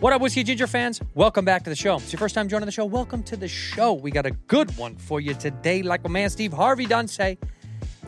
What up, Whiskey Ginger fans? Welcome back to the show. It's your first time joining the show. Welcome to the show. We got a good one for you today. Like my man Steve Harvey done say,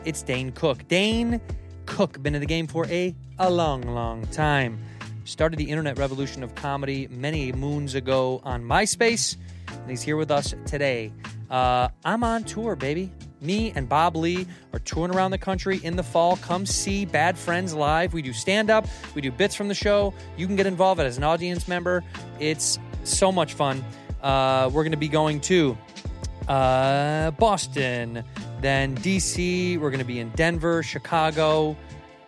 it's Dane Cook. Dane Cook, been in the game for a, a long, long time. Started the internet revolution of comedy many moons ago on MySpace, and he's here with us today. Uh, I'm on tour, baby. Me and Bob Lee are touring around the country in the fall. Come see Bad Friends live. We do stand up, we do bits from the show. You can get involved as an audience member. It's so much fun. Uh, we're going to be going to uh, Boston, then DC. We're going to be in Denver, Chicago,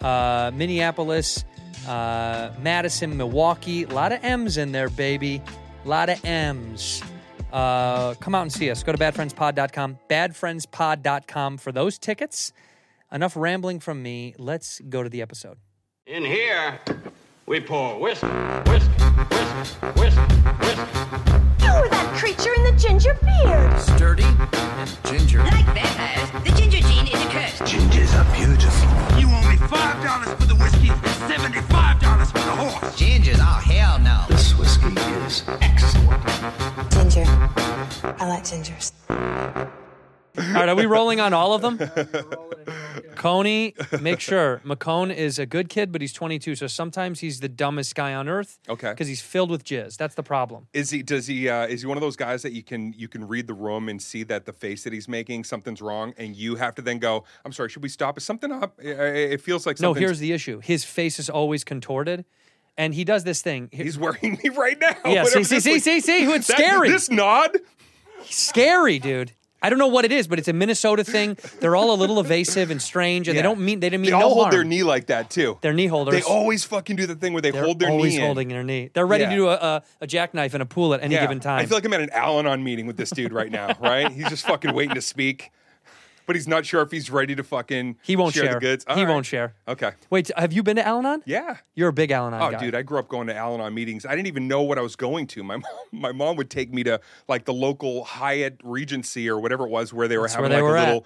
uh, Minneapolis, uh, Madison, Milwaukee. A lot of M's in there, baby. A lot of M's. Uh, come out and see us. Go to badfriendspod.com, badfriendspod.com for those tickets. Enough rambling from me. Let's go to the episode. In here, we pour whisk, whisk, whisk, whisk, whisk. You were that creature in the ginger beard. sturdy and ginger. Like vampires, the ginger gene is a curse. Gingers are beautiful. You owe me five dollars for the whiskey and seventy-five dollars for the horse. Gingers? Oh, hell no. This whiskey is excellent. Ginger. I like gingers. All right, are we rolling on all of them? Coney, make sure. McCone is a good kid, but he's 22, so sometimes he's the dumbest guy on earth. Okay. Because he's filled with jizz. That's the problem. Is he? Does he? Uh, is he one of those guys that you can you can read the room and see that the face that he's making something's wrong, and you have to then go, "I'm sorry, should we stop? Is something up?" It feels like No, here's the issue. His face is always contorted, and he does this thing. He's wearing me right now. Yeah, see, see, see, see, see, it's that- scary. This nod. scary, dude. I don't know what it is, but it's a Minnesota thing. They're all a little evasive and strange, and they don't mean they didn't mean. They all no hold harm. their knee like that too. They're knee holders. They always fucking do the thing where they They're hold their always knee in. holding their knee. They're ready Yeah. to do a, a, a jackknife in a pool at any Yeah. given time. I feel like I'm at an Al-Anon meeting with this dude right now, right? He's just fucking waiting to speak, but he's not sure if he's ready to fucking he won't share, share. the goods. All he right. won't share. Okay. Wait, have you been to Al-Anon? Yeah. You're a big Al-Anon Oh, guy. dude, I grew up going to Al-Anon meetings. I didn't even know what I was going to. My mom, my mom would take me to like the local Hyatt Regency or whatever it was where they were That's having they like were a at. little.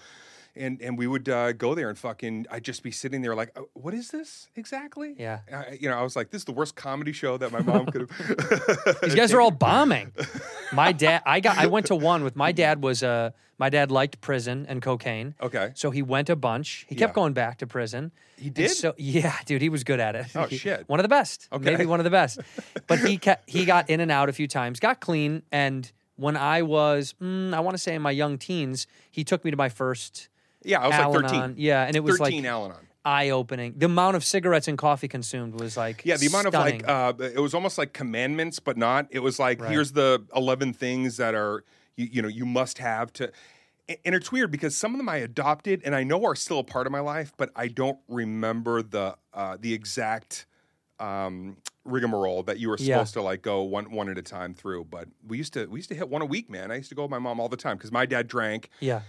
And, and we would uh, go there and fucking I'd just be sitting there like "Uh, what is this exactly Yeah. I, you know I was like this is the worst comedy show that my mom could have These guys are all bombing. My dad, I got, I went to one with my dad. Was uh, my dad liked prison and cocaine. Okay. so he went a bunch. He kept Yeah. going back to prison. He And did? So yeah, dude, he was good at it. Oh, He- shit. One of the best. Okay. maybe one of the best. But he kept, he got in and out a few times. Got clean, and when I was, mm, I want to say in my young teens, he took me to my first. yeah I was like 13 Yeah, and it was 13 like Al-Anon eye opening. The amount of cigarettes and coffee consumed was like Yeah, the amount stunning. of like uh, it was almost like commandments, but not. It was like here's the eleven things that are you, you know you must have to. And it's weird because some of them I adopted and I know are still a part of my life, but I don't remember the uh, the exact um, rigmarole that you were Yeah. supposed to like go one one at a time through. But we used to we used to hit one a week, man. I used to go with my mom all the time because my dad drank yeah.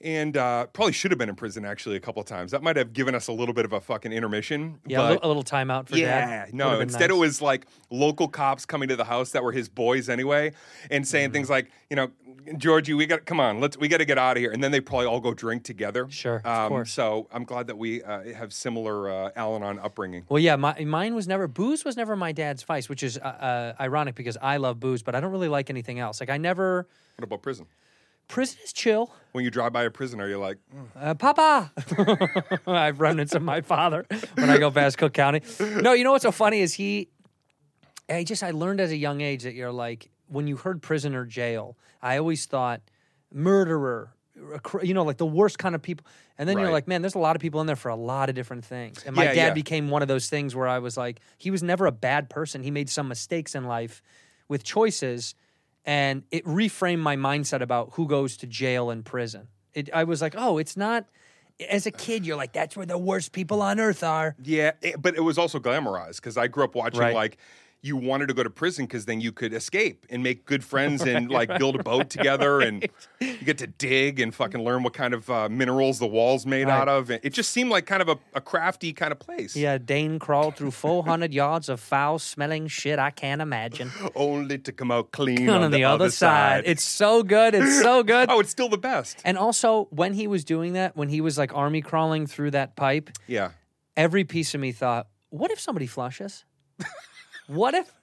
And uh, probably should have been in prison actually a couple of times. That might have given us a little bit of a fucking intermission. Yeah, a a little timeout for yeah, dad. no. Instead, it was like local cops coming to the house that were his boys anyway, and saying Mm-hmm. things like, you know, Georgie, we got come on, let's we got to get out of here, and then they probably all go drink together. Sure, of um, course. So I'm glad that we uh, have similar uh, Al-Anon upbringing. Well, yeah, my, mine was never booze was never my dad's vice, which is uh, uh, ironic because I love booze, but I don't really like anything else. Like I never What about prison? Prison is chill. When you drive by a prison, are you like, "Mm, Uh, Papa, I have remnants of my father when I go past Cook County. No, you know what's so funny is he. I just I learned at a young age that you're like when you heard prison or jail, I always thought murderer, you know, like the worst kind of people. And then you're like, man, there's a lot of people in there for a lot of different things. And my Yeah, dad yeah. became one of those things where I was like, he was never a bad person. He made some mistakes in life with choices, and it reframed my mindset about who goes to jail and prison. It, I was like, oh, it's not. As a kid, you're like, that's where the worst people on earth are. yeah? eh, But it was also glamorized because I grew up watching Right. like. You wanted to go to prison because then you could escape and make good friends and like build a boat together and you get to dig and fucking learn what kind of uh, minerals the walls made Right. out of. And it just seemed like kind of a, a crafty kind of place. Yeah, Dane crawled through 400 yards of foul smelling shit I can't imagine. Only to come out clean on, the, other, side. It's so good. It's so good. oh, it's still the best. And also, when he was doing that, when he was like army crawling through that pipe, Yeah. every piece of me thought, what if somebody flushes? what if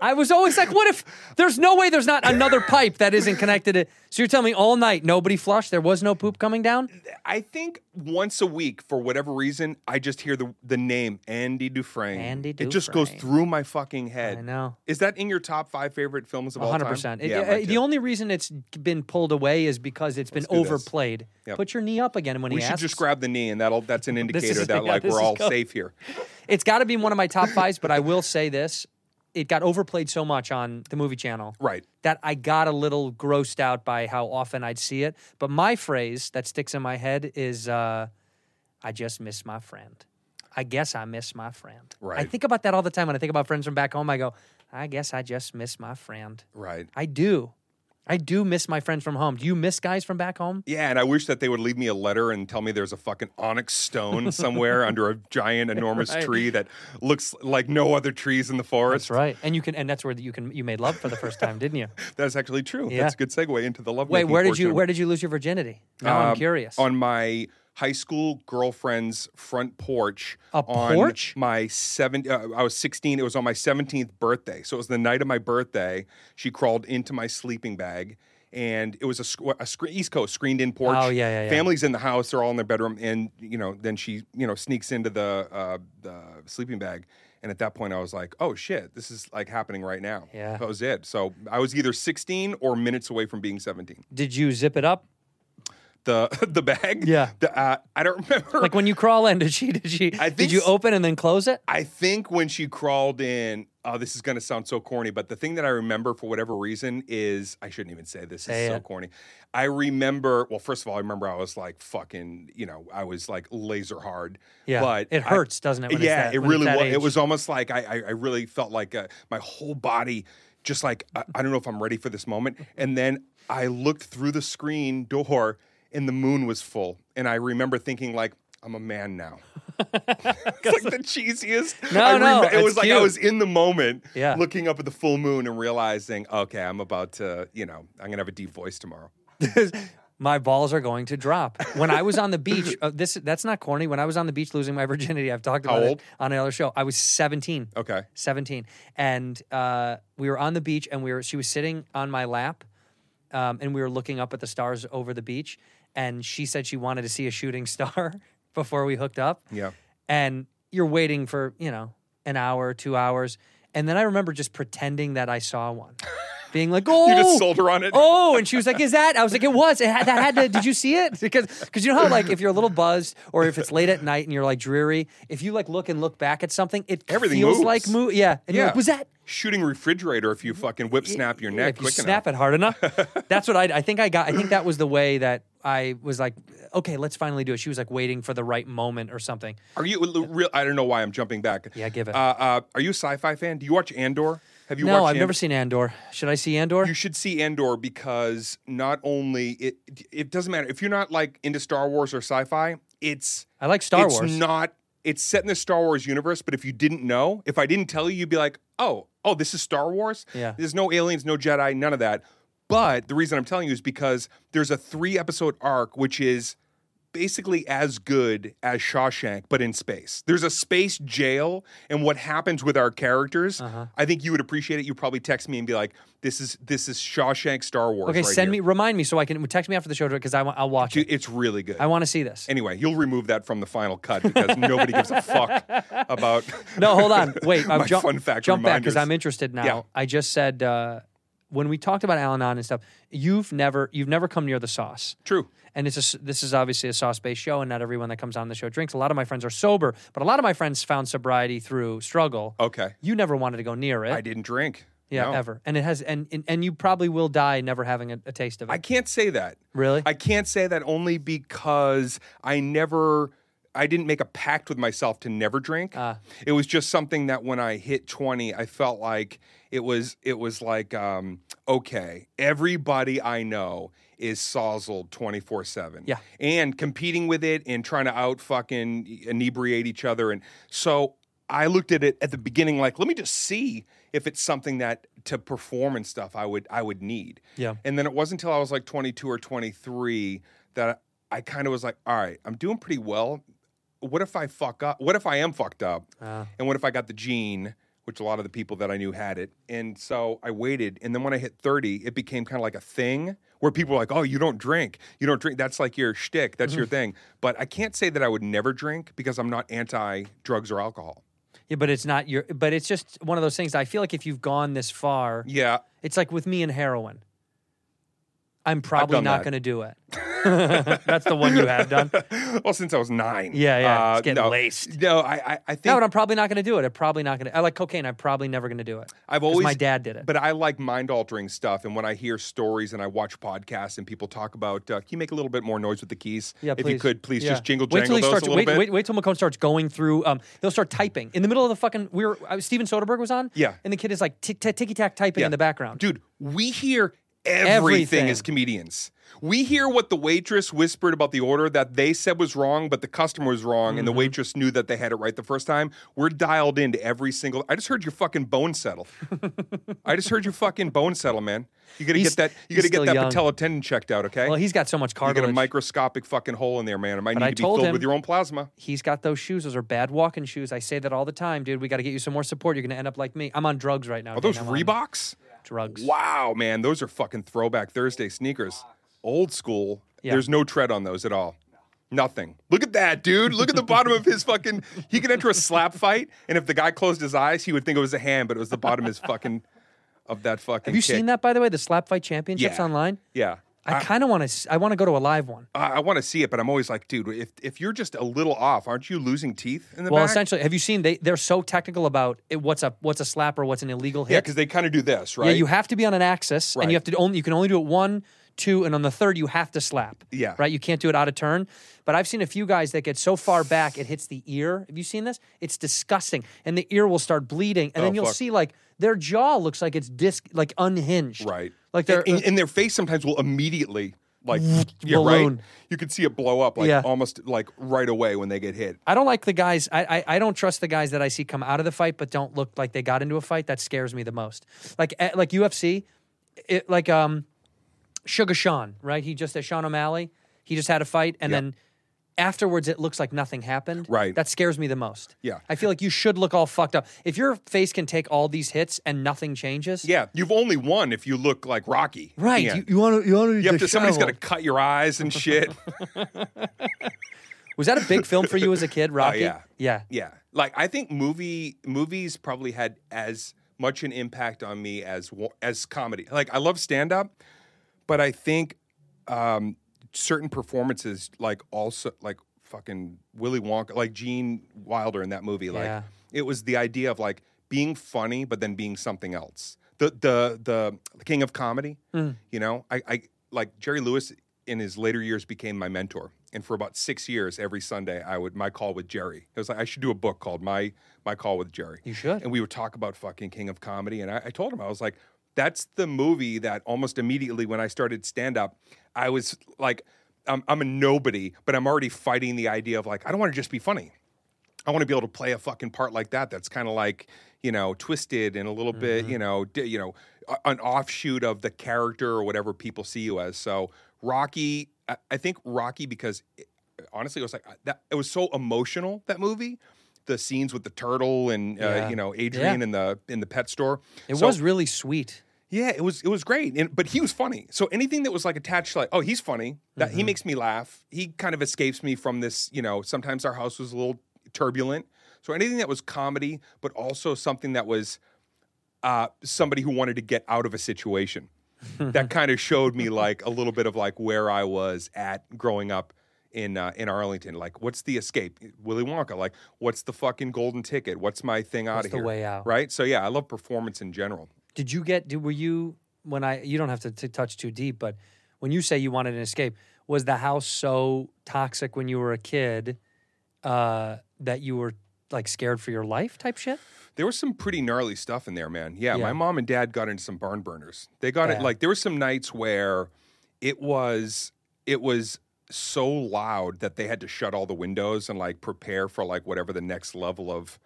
I was always like, what if there's no way there's not another pipe that isn't connected to So you're telling me all night nobody flushed? There was no poop coming down? I think once a week, for whatever reason, I just hear the the name Andy Dufresne. Andy Dufresne. It just goes through my fucking head. I know. Is that in your top five favorite films of all time? 100%. Yeah, uh, the only reason it's been pulled away is because it's been Let's this. overplayed. Yep. Put your knee up again when we he should asks. just grab the knee, and that'll that's an indicator is- that yeah, like we're all good. safe here. It's got to be one of my top fives, but I will say this. It got overplayed so much on the movie channel. Right. that I got a little grossed out by how often I'd see it. But my phrase that sticks in my head is, uh, "I just miss my friend." I guess I miss my friend. I think about that all the time when I think about friends from back home. I go, "I guess I just miss my friend." Right. I do. I do miss my friends from home. Do you miss guys from back home? Yeah, and I wish that they would leave me a letter and tell me there's a fucking onyx stone somewhere under a giant, enormous Right. tree that looks like no other trees in the forest. That's right. And you can, and that's where you can, you made love for the first time, didn't you? That's actually true. Yeah. That's a good segue into the love. Wait, where did you, where did you lose your virginity? Now I'm Um, curious. On my high school girlfriend's front porch. A on porch? My seven. Uh, I was sixteen. It was on my seventeenth birthday. So it was the night of my birthday. She crawled into my sleeping bag. And it was a, sc- a screen, East Coast screened in porch. Oh, yeah, yeah, yeah. Families in the house. They're all in their bedroom, and you know, then she, you know, sneaks into the uh, the sleeping bag. And at that point, I was like, "Oh shit, this is like happening right now." Yeah. that was it. So I was either 16 or minutes away from being 17 did you zip it up? The the bag. Yeah. The, uh, I don't remember. Like when you crawl in, did she? Did she? I did you open and then close it? I think when she crawled in, oh, this is going to sound so corny, but the thing that I remember for whatever reason is I shouldn't even say this. Say is so it. corny. I remember. Well, first of all, I remember I was like fucking. You know, I was like laser hard. Yeah, but it I- hurts, doesn't it, when it's yeah, that- it really was. age? It was almost like I, I, I really felt like uh, my whole body. Just like I, I don't know if I'm ready for this moment, and then I looked through the screen door, and the moon was full, and I remember thinking like, I'm a man now. it's like the cheesiest. No, I no, it was like I was in the moment, Yeah. looking up at the full moon and realizing, okay, I'm about to, you know, I'm gonna have a deep voice tomorrow. my balls are going to drop. When I was on the beach, uh, this that's not corny. When I was on the beach losing my virginity, I've talked about it on another show. I was 17. Okay. 17. And uh, we were on the beach and we were she was sitting on my lap um, and we were looking up at the stars over the beach and she said she wanted to see a shooting star before we hooked up. Yeah. And you're waiting for, you know, an hour, 2 hours. And then I remember just pretending that I saw one. Being like, oh, You just sold her on it. Oh, and she was like, "Is that?" I was like, "It was. It had, that had to. Did you see it? Because because you know how like if you're a little buzzed or if it's late at night and you're like dreary, if you like look and look back at something, it Everything feels moves. like move. Yeah, and you're Yeah. like, "Was that?" Shooting refrigerator if you fucking whip snap your Yeah, neck if you quick snap enough. it hard enough. That's what I. I think I got. I think that was the way that I was like, okay, let's finally do it. She was like waiting for the right moment or something. Are you real? I don't know why I'm jumping back. Yeah, give it. Uh, uh, are you a sci-fi fan? Do you watch Andor? Have you no, I've never seen Andor. Should I see Andor? You should see Andor because not only it it doesn't matter if you're not like into Star Wars or sci-fi. It's I like Star it's Wars. not. It's set in the Star Wars universe, but if you didn't know, if I didn't tell you, you'd be like, "Oh, oh, this is Star Wars." Yeah. There's no aliens, no Jedi, none of that. But the reason I'm telling you is because there's a three episode arc which is basically as good as Shawshank, but in space. There's a space jail, and what happens with our characters, Uh-huh. I think you would appreciate it. You probably text me and be like, "This is this is Shawshank Star Wars." okay, right send here." me, remind me so I can text me after the show because I want. I'll watch Dude, it. It's really good. I want to see this. Anyway, you'll remove that from the final cut because nobody gives a fuck about. No, hold on. Wait, my I've jump, fun fact jump back because. I'm interested now. Yeah. I just said uh, when we talked about Al-Anon and stuff, you've never you've never come near the sauce. True. And it's a this is obviously a sauce-based show, and not everyone that comes on the show drinks. A lot of my friends are sober, but a lot of my friends found sobriety through struggle. Okay. You never wanted to go near it. I didn't drink. Yeah, No. ever. And it has, and, and and you probably will die never having a, a taste of it. I can't say that. Really? I can't say that only because I never. I didn't make a pact with myself to never drink. Ah. It was just something that when I hit 20, I felt like it was it was like um, okay, everybody I know is sozzled 24/7. Yeah. And competing with it and trying to out fucking inebriate each other and so I looked at it at the beginning like let me just see if it's something that to perform and stuff I would I would need. Yeah. And then it wasn't until I was like 22 or 23 that I kind of was like, all right, I'm doing pretty well. What if I fuck up? What if I am fucked up? Ah. and what if I got the gene, which a lot of the people that I knew had it. And so I waited. And then when I hit 30, it became kind of like a thing where people were like, oh, you don't drink. You don't drink. That's like your shtick. That's your mm-hmm. thing. But I can't say that I would never drink because I'm not anti drugs or alcohol. Yeah, but it's not your. But it's just one of those things. I feel like if you've gone this far, Yeah. it's like with me and heroin. I'm probably not going to do it. That's the one you have done. Well, since I was nine. Yeah, yeah. It's getting no, laced. No, I, I, I think No, but I'm probably not going to do it. I'm probably not going to. I like cocaine. I'm probably never going to do it. I've always my dad did it. but I like mind altering stuff. And when I hear stories and I watch podcasts and people talk about, uh, can you make a little bit more noise with the keys? Yeah, please. if you could, please Yeah. just jingle wait till jangle he those starts, a little wait. Wait, wait till McCone starts going through. Um, he'll start typing in the middle of the fucking. We were uh, Steven Soderbergh was on. Yeah. and the kid is like tick ticky tack typing in the background. Dude, we hear everything, Everything. as comedians. We hear what the waitress whispered about the order that they said was wrong, but the customer was wrong, and the Mm-hmm. waitress knew that they had it right the first time. We're dialed into every single. I just heard your fucking bone settle. I just heard your fucking bone settle, man. You gotta he's, get that. You gotta get that young. patella tendon checked out, okay? Well, he's got so much cartilage. you got a microscopic fucking hole in there, man. It might But need I to be told filled him- with your own plasma. He's got those shoes. Those are bad walking shoes. I say that all the time, dude. We got to get you some more support. You're going to end up like me. I'm on drugs right now. Are those. I'm on Reeboks? Drugs. Wow, man, those are fucking throwback Thursday sneakers. Old school. Yeah. There's no tread on those at all. Nothing. Look at that, dude. Look at the bottom of his fucking. He could enter a slap fight, and if the guy closed his eyes, he would think it was a hand, but it was the bottom of his fucking of that fucking. Have you kick. seen that by the way? The slap fight championships Yeah. online. Yeah. I kind of want to. I want to go to a live one. I, I want to see it, but I'm always like, dude, if if you're just a little off, aren't you losing teeth in the Well, back? essentially, have you seen they? They're so technical about it, what's a what's a slap or what's an illegal hit. Yeah, because they kind of do this, right? Yeah, you have to be on an axis, and you have to only you can only do it one, two, and on the third you have to slap. Yeah. right. You can't do it out of turn. But I've seen a few guys that get so far back it hits the ear. Have you seen this? It's disgusting, and the ear will start bleeding, and Oh, then you'll fuck. see like their jaw looks like it's disc like unhinged. Right. Like they're and, and- and their face sometimes will immediately like yeah, Balloon. right. You can see it blow up like Yeah. almost like right away when they get hit. I don't like the guys. I, I I don't trust the guys that I see come out of the fight but don't look like they got into a fight. That scares me the most. Like eh, like UFC, it, like um, Sugar Sean, right? He just uh, Sean O'Malley. He just had a fight, and Yep. then afterwards it looks like nothing happened. Right. That scares me the most. Yeah. I feel like you should look all fucked up. If your face can take all these hits and nothing changes. Yeah, you've only won if you look like Rocky. Right. Yeah. You, want to you want to You have to. Somebody's got to cut your eyes and shit. Was that a big film for you as a kid, Rocky? Oh, yeah. Yeah. yeah, like I think movie movies probably had as much an impact on me as as comedy. Like I love stand up, but I think um, certain performances, like also like fucking Willy Wonka, like Gene Wilder in that movie, like Yeah. it was the idea of like being funny, but then being something else. The the the, the king of comedy. Mm. You know, I, I like Jerry Lewis in his later years became my mentor. And for about six years, every Sunday, I would my call with Jerry. It was like I should do a book called My My Call with Jerry. You should. And we would talk about fucking King of Comedy. And I, I told him I was like, that's the movie that almost immediately when I started stand up, I was like, I'm, I'm a nobody, but I'm already fighting the idea of like I don't want to just be funny. I want to be able to play a fucking part like that. That's kind of like you know twisted and a little bit Mm-hmm. you know di- you know a- an offshoot of the character or whatever people see you as. So Rocky, I, I think Rocky because it, honestly it was like uh, that. It was so emotional that movie. The scenes with the turtle and uh, Yeah. you know Adrian Yeah. in the in the pet store. It So- was really sweet. yeah, it was it was great, and, but he was funny. So anything that was like attached like, oh, he's funny. That Mm-hmm. he makes me laugh. He kind of escapes me from this. You know, sometimes our house was a little turbulent. So anything that was comedy, but also something that was uh, somebody who wanted to get out of a situation. that kind of showed me like a little bit of like where I was at growing up in uh, in Arlington. Like, what's the escape? Willy Wonka. Like, what's the fucking golden ticket? What's my thing out of the here? way out? Right. So yeah, I love performance in general. Did you get? Did, were you when I? You don't have to, to touch too deep, but when you say you wanted an escape, was the house so toxic when you were a kid uh, that you were like scared for your life type shit? There was some pretty gnarly stuff in there, man. Yeah, Yeah. my mom and dad got into some barn burners. They got it like there were some nights where it was it was so loud that they had to shut all the windows and like prepare for like whatever the next level of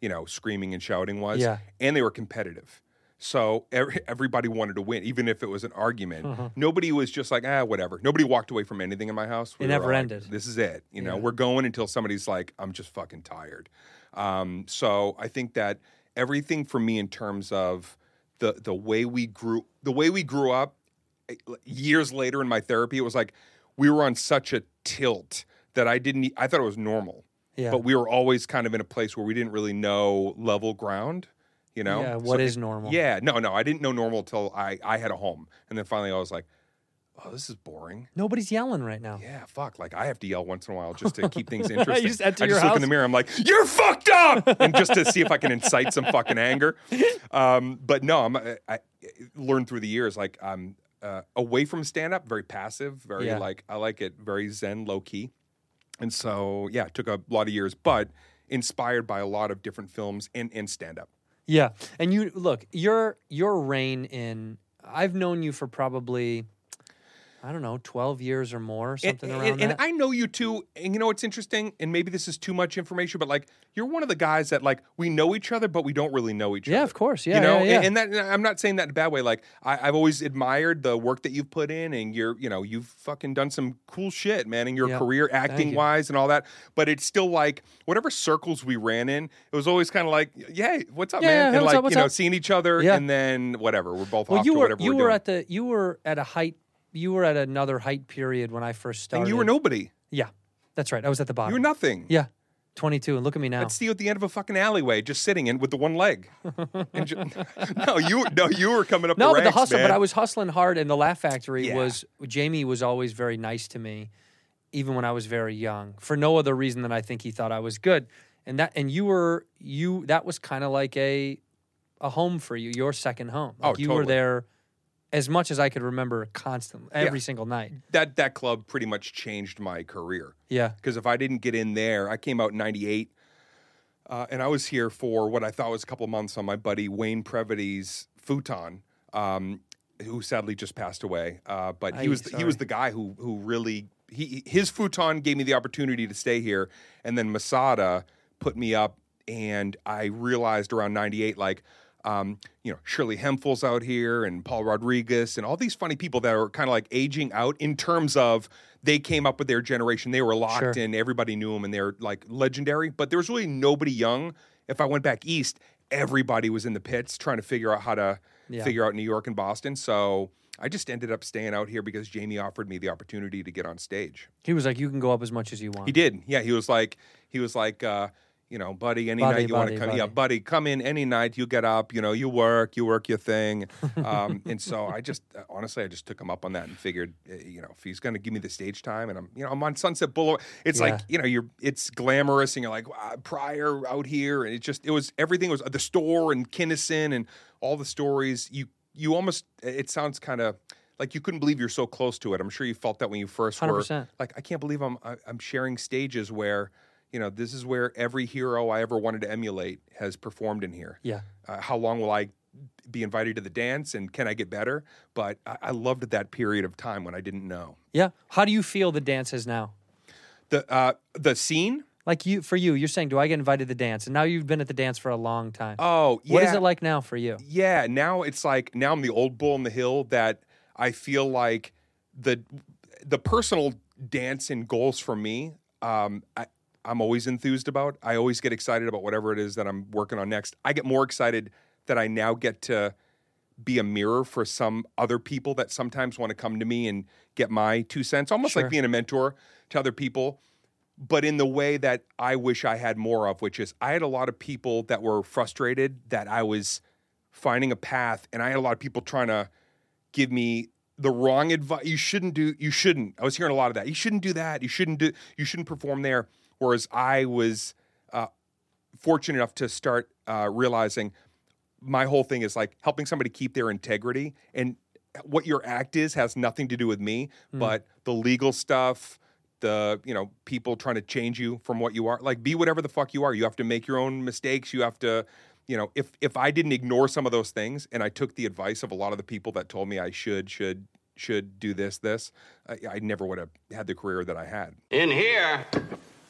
you know screaming and shouting was. Yeah. and they were competitive. So every, everybody wanted to win, even if it was an argument. Nobody was just like, ah, whatever. Nobody walked away from anything in my house. It never like, ended. This is it. You know, Yeah. we're going until somebody's like, I'm just fucking tired. Um, so I think that everything for me in terms of the the way we grew the way we grew up eh, years later in my therapy it was like we were on such a tilt that I didn't I thought it was normal. Yeah. But we were always kind of in a place where we didn't really know level ground, you know? Yeah, So what is it- normal? Yeah, no, no, I didn't know normal till I I had a home. And then finally I was like, "Oh, this is boring." Nobody's yelling right now. Yeah, fuck. Like I have to yell once in a while just to keep things interesting. just enter I your just look house? in the mirror. I'm like, "You're fucked up," and just to see if I can incite some fucking anger. Um, but no, I'm I, I learned through the years like I'm uh, away from stand up, very passive, very Yeah. like I like it, very zen, low key, and so yeah, it took a lot of years, but inspired by a lot of different films and and stand up. Yeah, and you look your your reign in. I've known you for probably, I don't know, twelve years or more, something and, around and, and that. I know you too. And you know what's interesting? And maybe this is too much information, but like you're one of the guys that like we know each other, but we don't really know each Yeah, other. Yeah, of course. Yeah, you know, yeah, yeah. And, and that and I'm not saying that in a bad way. Like I, I've always admired the work that you've put in, and you're you know you've fucking done some cool shit, man, in your Yeah. career, acting wise, and all that. But it's still like whatever circles we ran in, it was always kind of like, yeah, what's up, man? hey, and what's like up, what's you know, up? seeing each other, and then whatever, we're both well, off you were whatever you we're were doing. at the you were at a height. You were at another height period when I first started. and you were nobody. Yeah, that's right. I was at the bottom. You were nothing. Yeah, twenty two, and look at me now. I'd see you at the end of a fucking alleyway, just sitting in with the one leg. And ju- no, you were- no, you were coming up. No, the but the hustle. man. But I was hustling hard, and the Laugh Factory Yeah. was Jamie was always very nice to me, even when I was very young. For no other reason than I think he thought I was good, and that and you were you that was kind of like a a home for you, your second home. Oh, Like you were totally. there as much as I could remember, constantly, every single night. that that club pretty much changed my career. Yeah, Because if I didn't get in there, I came out in '98, uh, and I was here for what I thought was a couple months on my buddy Wayne Previty's futon, um, who sadly just passed away. Uh, but he was the, he was the guy who who really he his futon gave me the opportunity to stay here, and then Masada put me up, and I realized around '98 like. Um, you know, Shirley Hemphill's out here and Paul Rodriguez and all these funny people that are kind of like aging out in terms of they came up with their generation. They were locked Sure. in, everybody knew them and they're like legendary, but there was really nobody young. If I went back east, everybody was in the pits trying to figure out how to Yeah. figure out New York and Boston. So I just ended up staying out here because Jamie offered me the opportunity to get on stage. he was like, "You can go up as much as you want." He did. Yeah, he was like, he was like, uh, you know, buddy, any Buddy, night you want to come, yeah, buddy. buddy, come in any night. You get up, you know, you work, you work your thing, um, and so I just honestly, I just took him up on that and figured, uh, you know, if he's going to give me the stage time, and I'm, you know, I'm on Sunset Boulevard. It's Yeah. like, you know, you're, it's glamorous, and you're like wow, Pryor out here, and it just, it was everything was the store and Kinnison and all the stories. You, you almost, it sounds kind of. Like you couldn't believe you're so close to it. I'm sure you felt that when you 1st were 100%. like I can't believe I'm I- I'm sharing stages where you know this is where every hero I ever wanted to emulate has performed in here. Yeah. Uh, how long will I be invited to the dance and can I get better? But I, I loved that period of time when I didn't know Yeah. How do you feel the dance is now? the uh, the scene. Like you, for you, you're saying, do I get invited to the dance? And now you've been at the dance for a long time. Oh, yeah. What is it like now for you? Yeah, now it's like now I'm the old bull in the hill that I feel like the the personal dance and goals for me. Um, I, I'm always enthused about. I always get excited about whatever it is that I'm working on next. I get more excited that I now get to be a mirror for some other people that sometimes want to come to me and get my two cents, almost Sure. like being a mentor to other people but in the way that I wish I had more of, which is I had a lot of people that were frustrated that I was finding a path, and I had a lot of people trying to give me the wrong advice. You shouldn't do. You shouldn't. I was hearing a lot of that. You shouldn't do that. You shouldn't do. You shouldn't perform there. Whereas I was uh, fortunate enough to start uh, realizing my whole thing is like helping somebody keep their integrity and what your act is has nothing to do with me but the legal stuff the you know people trying to change you from what you are like be whatever the fuck you are. You have to make your own mistakes. You have to you know if if i didn't ignore some of those things and i took the advice of a lot of the people that told me i should should should do this this i, I never would have had the career that i had. In here,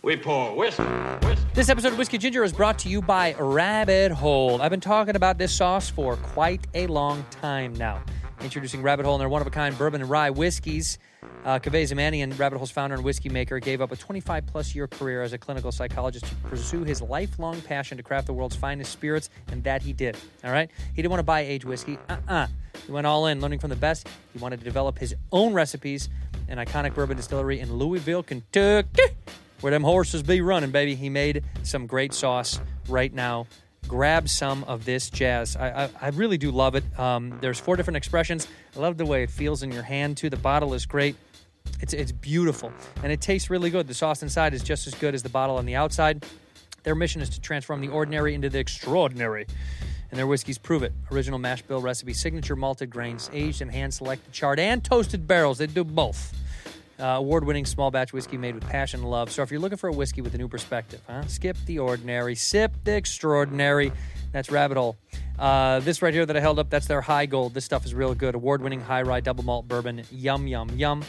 we pour whiskey, whiskey. This episode of Whiskey Ginger is brought to you by Rabbit Hole. I've been talking about this sauce for quite a long time now. Introducing Rabbit Hole and their one of a kind bourbon and rye whiskeys. Uh, Kaveh Zamanian, Rabbit Hole's founder and whiskey maker, gave up a 25 plus year career as a clinical psychologist to pursue his lifelong passion to craft the world's finest spirits, and that he did. All right? He didn't want to buy age whiskey. Uh uh He went all in, learning from the best. He wanted to develop his own recipes, an iconic bourbon distillery in Louisville, Kentucky, where them horses be running, baby. He made some great sauce right now. Grab some of this jazz. I, I, I really do love it. Um, there's four different expressions. I love the way it feels in your hand, too. The bottle is great. It's, it's beautiful and it tastes really good. The sauce inside is just as good as the bottle on the outside. Their mission is to transform the ordinary into the extraordinary. And their whiskeys prove it. Original mash bill recipe, signature malted grains, aged in hand selected, charred, and toasted barrels. They do both. Uh, Award winning small batch whiskey made with passion and love. So if you're looking for a whiskey with a new perspective, huh? skip the ordinary, sip the extraordinary. That's Rabbit Hole. Uh, this right here that I held up, that's their Heigold. This stuff is real good. Award winning high rye double malt bourbon. Yum, yum, yum.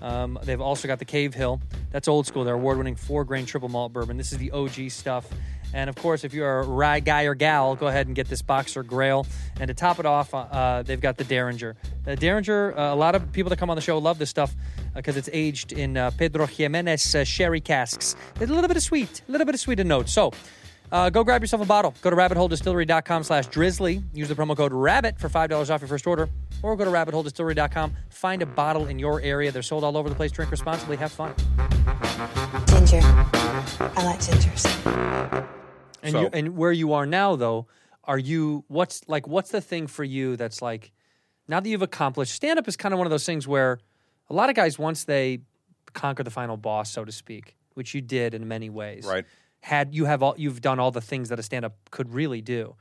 Um, they've also got the Cave Hill. That's old school. Their award winning four grain triple malt bourbon. This is the OG stuff. And of course, if you're a rye guy or gal, go ahead and get this Boxergrail. And to top it off, uh, they've got the Dareringer. The Dareringer, uh, a lot of people that come on the show love this stuff because it's aged in uh, Pedro Ximénez uh, sherry casks. There's a little bit of sweet, a little bit of sweet in notes. So uh, go grab yourself a bottle. Go to rabbitholedistillery.com slash drizly. Use the promo code RABBIT for $5 off your first order. Or go to rabbitholedistillery.com. Find a bottle in your area. They're sold all over the place. Drink responsibly. Have fun. Ginger. I like gingers. And So- you, and where you are now, though, are you? What's like? What's the thing for you that's like? Now that you've accomplished, stand up is kind of one of those things where a lot of guys once they conquer the final boss, so to speak, which you did in many ways, Right. Had you have all you've done all the things that a stand up could really do.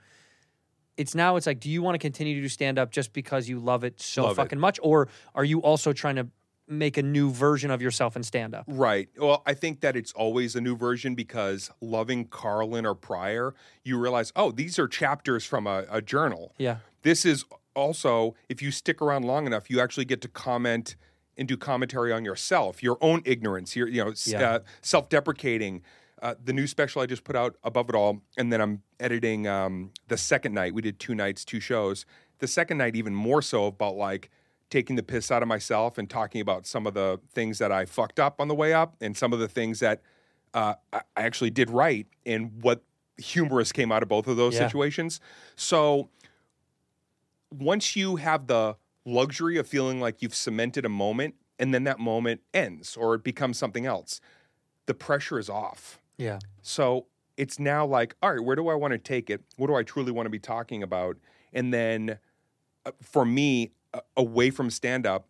It's now. It's like, do you want to continue to do stand up just because you love it so Love it. fucking much, or are you also trying to make a new version of yourself in stand up? Right. Well, I think that it's always a new version because loving Carlin or Pryor, you realize, oh, these are chapters from a, a journal. Yeah. This is also, if you stick around long enough, you actually get to comment and do commentary on yourself, your own ignorance, your you know, Yeah. uh, self-deprecating. Uh, the new special I just put out, above it all, and then I'm editing um, the second night. We did two nights, two shows. The second night, even more so about like taking the piss out of myself and talking about some of the things that I fucked up on the way up, and some of the things that uh, I actually did right, and what humorous came out of both of those Yeah. situations. So once you have the luxury of feeling like you've cemented a moment and then that moment ends or it becomes something else, the pressure is off. Yeah. So it's now like, all right, where do I want to take it? What do I truly want to be talking about? And then uh, for me, away from stand up,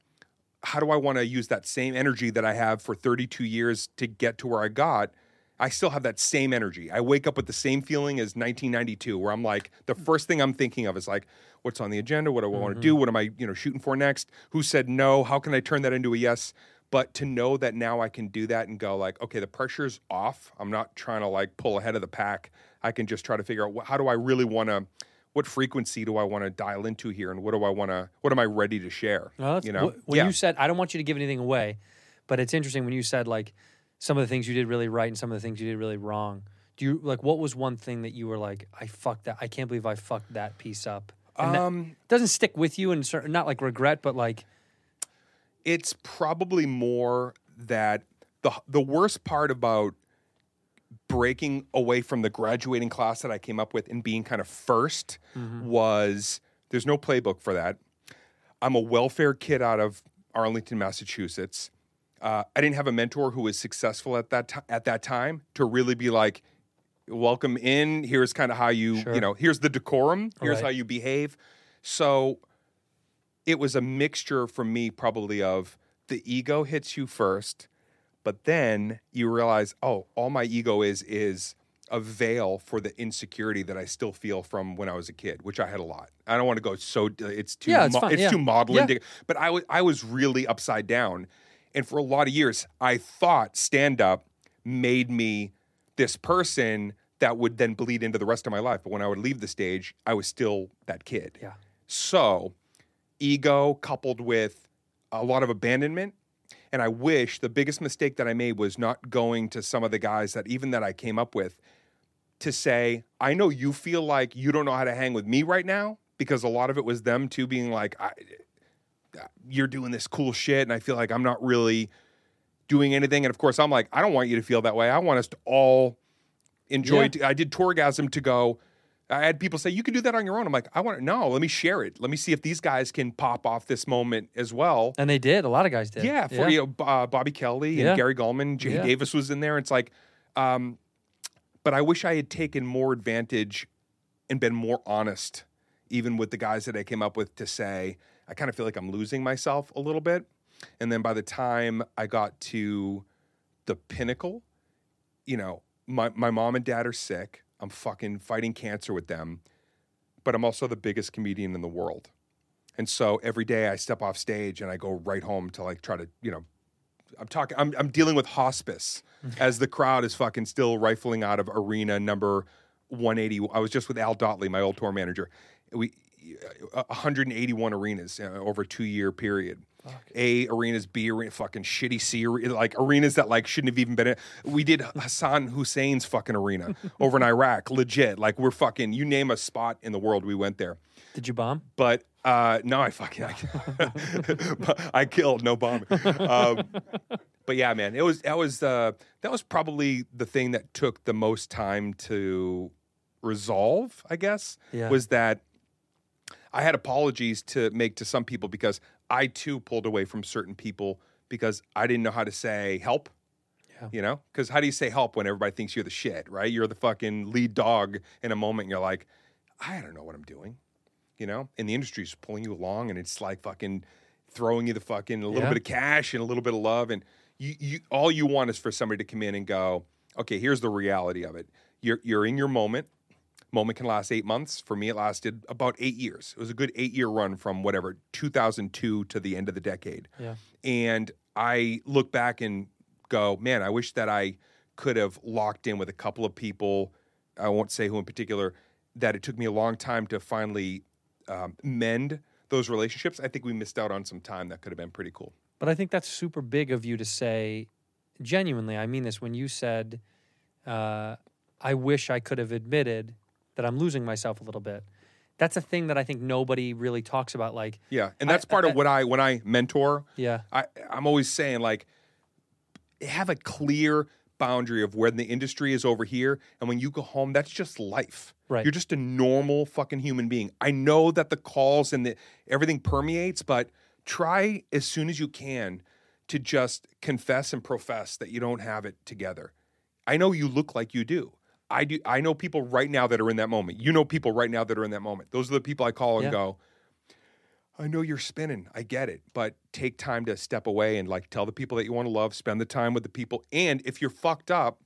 how do I want to use that same energy that I have for 32 years to get to where I got? I still have that same energy. I wake up with the same feeling as 1992, where I'm like, the first thing I'm thinking of is like, what's on the agenda? What do I want to do? Mm-hmm. What am I, you know, shooting for next? Who said no? How can I turn that into a yes? But to know that now I can do that and go like, okay, the pressure's off. I'm not trying to like pull ahead of the pack. I can just try to figure out what, how do I really want to, what frequency do I want to dial into here, and what do I want to, what am I ready to share? Well, you know, wh- when you said I don't want you to give anything away, but it's interesting when you said like some of the things you did really right and some of the things you did really wrong. Do you like what was one thing that you were like I fucked that I can't believe I fucked that piece up. And Um, doesn't stick with you and cer- not like regret, but like it's probably more that the the worst part about breaking away from the graduating class that I came up with and being kind of 1st was there's no playbook for that. I'm a welfare kid out of Arlington, Massachusetts. Uh, I didn't have a mentor who was successful at that ti- at that time to really be like, welcome in. Here's kind of how you Sure. you know. Here's the decorum. Here's Right. how you behave. So it was a mixture for me probably of the ego hits you first but then you realize oh all my ego is is a veil for the insecurity that i still feel from when i was a kid which i had a lot i don't want to go so uh, it's too Yeah, it's fine, yeah. too maudlin Yeah. but I was I was really upside down and for a lot of years i thought stand up made me this person that would then bleed into the rest of my life but when i would leave the stage i was still that kid Yeah. so, ego coupled with a lot of abandonment. And I wish the biggest mistake that I made was not going to some of the guys that even that I came up with to say, I know you feel like you don't know how to hang with me right now because a lot of it was them too being like, I, uh, you're doing this cool shit, and I feel like I'm not really doing anything. And of course, I'm like, I don't want you to feel that way. I want us to all enjoy. Yeah. I did Tourgasm to go. I had people say you can do that on your own. I'm like, I want to no. Let me share it. Let me see if these guys can pop off this moment as well. And they did. A lot of guys did. Yeah, for you know, uh, Bobby Kelly and Yeah. Gary Gulman, Jay Yeah. Davis was in there. It's like, um, but I wish I had taken more advantage and been more honest, even with the guys that I came up with to say, I kind of feel like I'm losing myself a little bit. And then by the time I got to the pinnacle, you know, my, my mom and dad are sick. I'm fucking fighting cancer with them, but I'm also the biggest comedian in the world. And so every day I step off stage and I go right home to like try to, you know, I'm talking, I'm, I'm dealing with hospice as the crowd is fucking still rifling out of arena number 180. I was just with Al Dotley, my old tour manager. We, 181 arenas uh, over a two year period. A arenas, B arena, fucking shitty C arena, like arenas that like shouldn't have even been. In. We did Hassan Hussein's fucking arena over in Iraq, legit. Like we're fucking. You name a spot in the world, we went there. Did you bomb? But uh, no, I fucking I, I killed no bomb. Um, but yeah, man, it was that was uh, that was probably the thing that took the most time to resolve. I guess Yeah. was that I had apologies to make to some people because I too pulled away from certain people because I didn't know how to say help. Yeah. You know, because how do you say help when everybody thinks you're the shit, right? You're the fucking lead dog in a moment. You're like, I don't know what I'm doing you know, and the industry's pulling you along and it's like fucking throwing you the fucking a little Yeah. bit of cash and a little bit of love and you, you all you want is for somebody to come in and go, okay, here's the reality of it. You're you're in your moment. Moment can last eight months. For me, it lasted about eight years. It was a good eight year run from whatever 2002 to the end of the decade. Yeah. And I look back and go, man, I wish that I could have locked in with a couple of people. I won't say who in particular. That it took me a long time to finally um, mend those relationships. I think we missed out on some time that could have been pretty cool. But I think that's super big of you to say, genuinely, I mean this, when you said, uh, I wish I could have admitted that I'm losing myself a little bit. That's a thing that I think nobody really talks about. Like, Yeah, and I- that's part I- of what I when I mentor. yeah, I, I'm always saying like have a clear boundary of where the industry is over here, and when you go home, that's just life. Right. You're just a normal fucking human being. I know that the calls and the everything permeates, but try as soon as you can to just confess and profess that you don't have it together. I know you look like you do. I do. I know people right now that are in that moment. You know people right now that are in that moment. Those are the people I call and Yeah. go. I know you're spinning. I get it, but take time to step away and like tell the people that you want to love. Spend the time with the people, and if you're fucked up,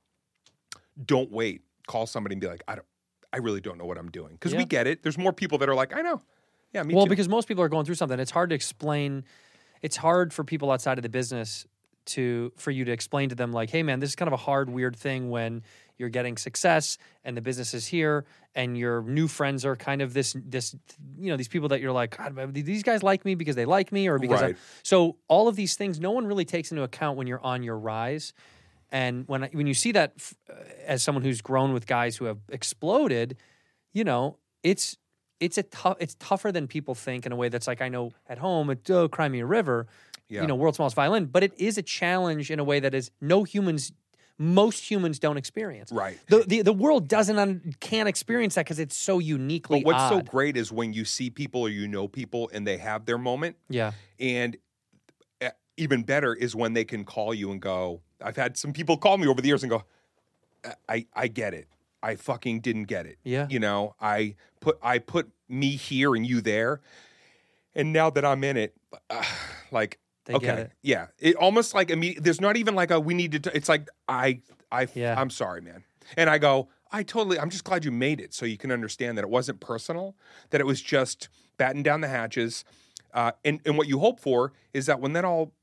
don't wait. Call somebody and be like, I don't. I really don't know what I'm doing because Yeah. we get it. There's more people that are like, I know. Yeah, me well, too. because most people are going through something. It's hard to explain. It's hard for people outside of the business to for you to explain to them like, hey man, this is kind of a hard, weird thing when you're getting success and the business is here and your new friends are kind of this this you know these people that you're like God, these guys like me because they like me or because I-" Right. so all of these things no one really takes into account when you're on your rise and when when you see that f- uh, as someone who's grown with guys who have exploded you know it's it's a tough it's tougher than people think in a way that's like I know at home at oh, Crimea River, Yeah. you know, world's smallest violin, but it is a challenge in a way that is no humans most humans don't experience. Right. The the, the world doesn't un, can't experience that because it's so uniquely But what's so great is when you see people or you know people and they have their moment, yeah. and uh, even better is when they can call you and go. I've had some people call me over the years and go, I I get it. I fucking didn't get it. Yeah. You know, I put I put me here and you there, and now that I'm in it, uh, like They okay, it. yeah, it almost like immediate. There's not even like a we need to. T-. It's like I I Yeah. I'm sorry, man, and I go. I totally. I'm just glad you made it so you can understand that it wasn't personal. That it was just batten down the hatches, uh, and and what you hope for is that when that all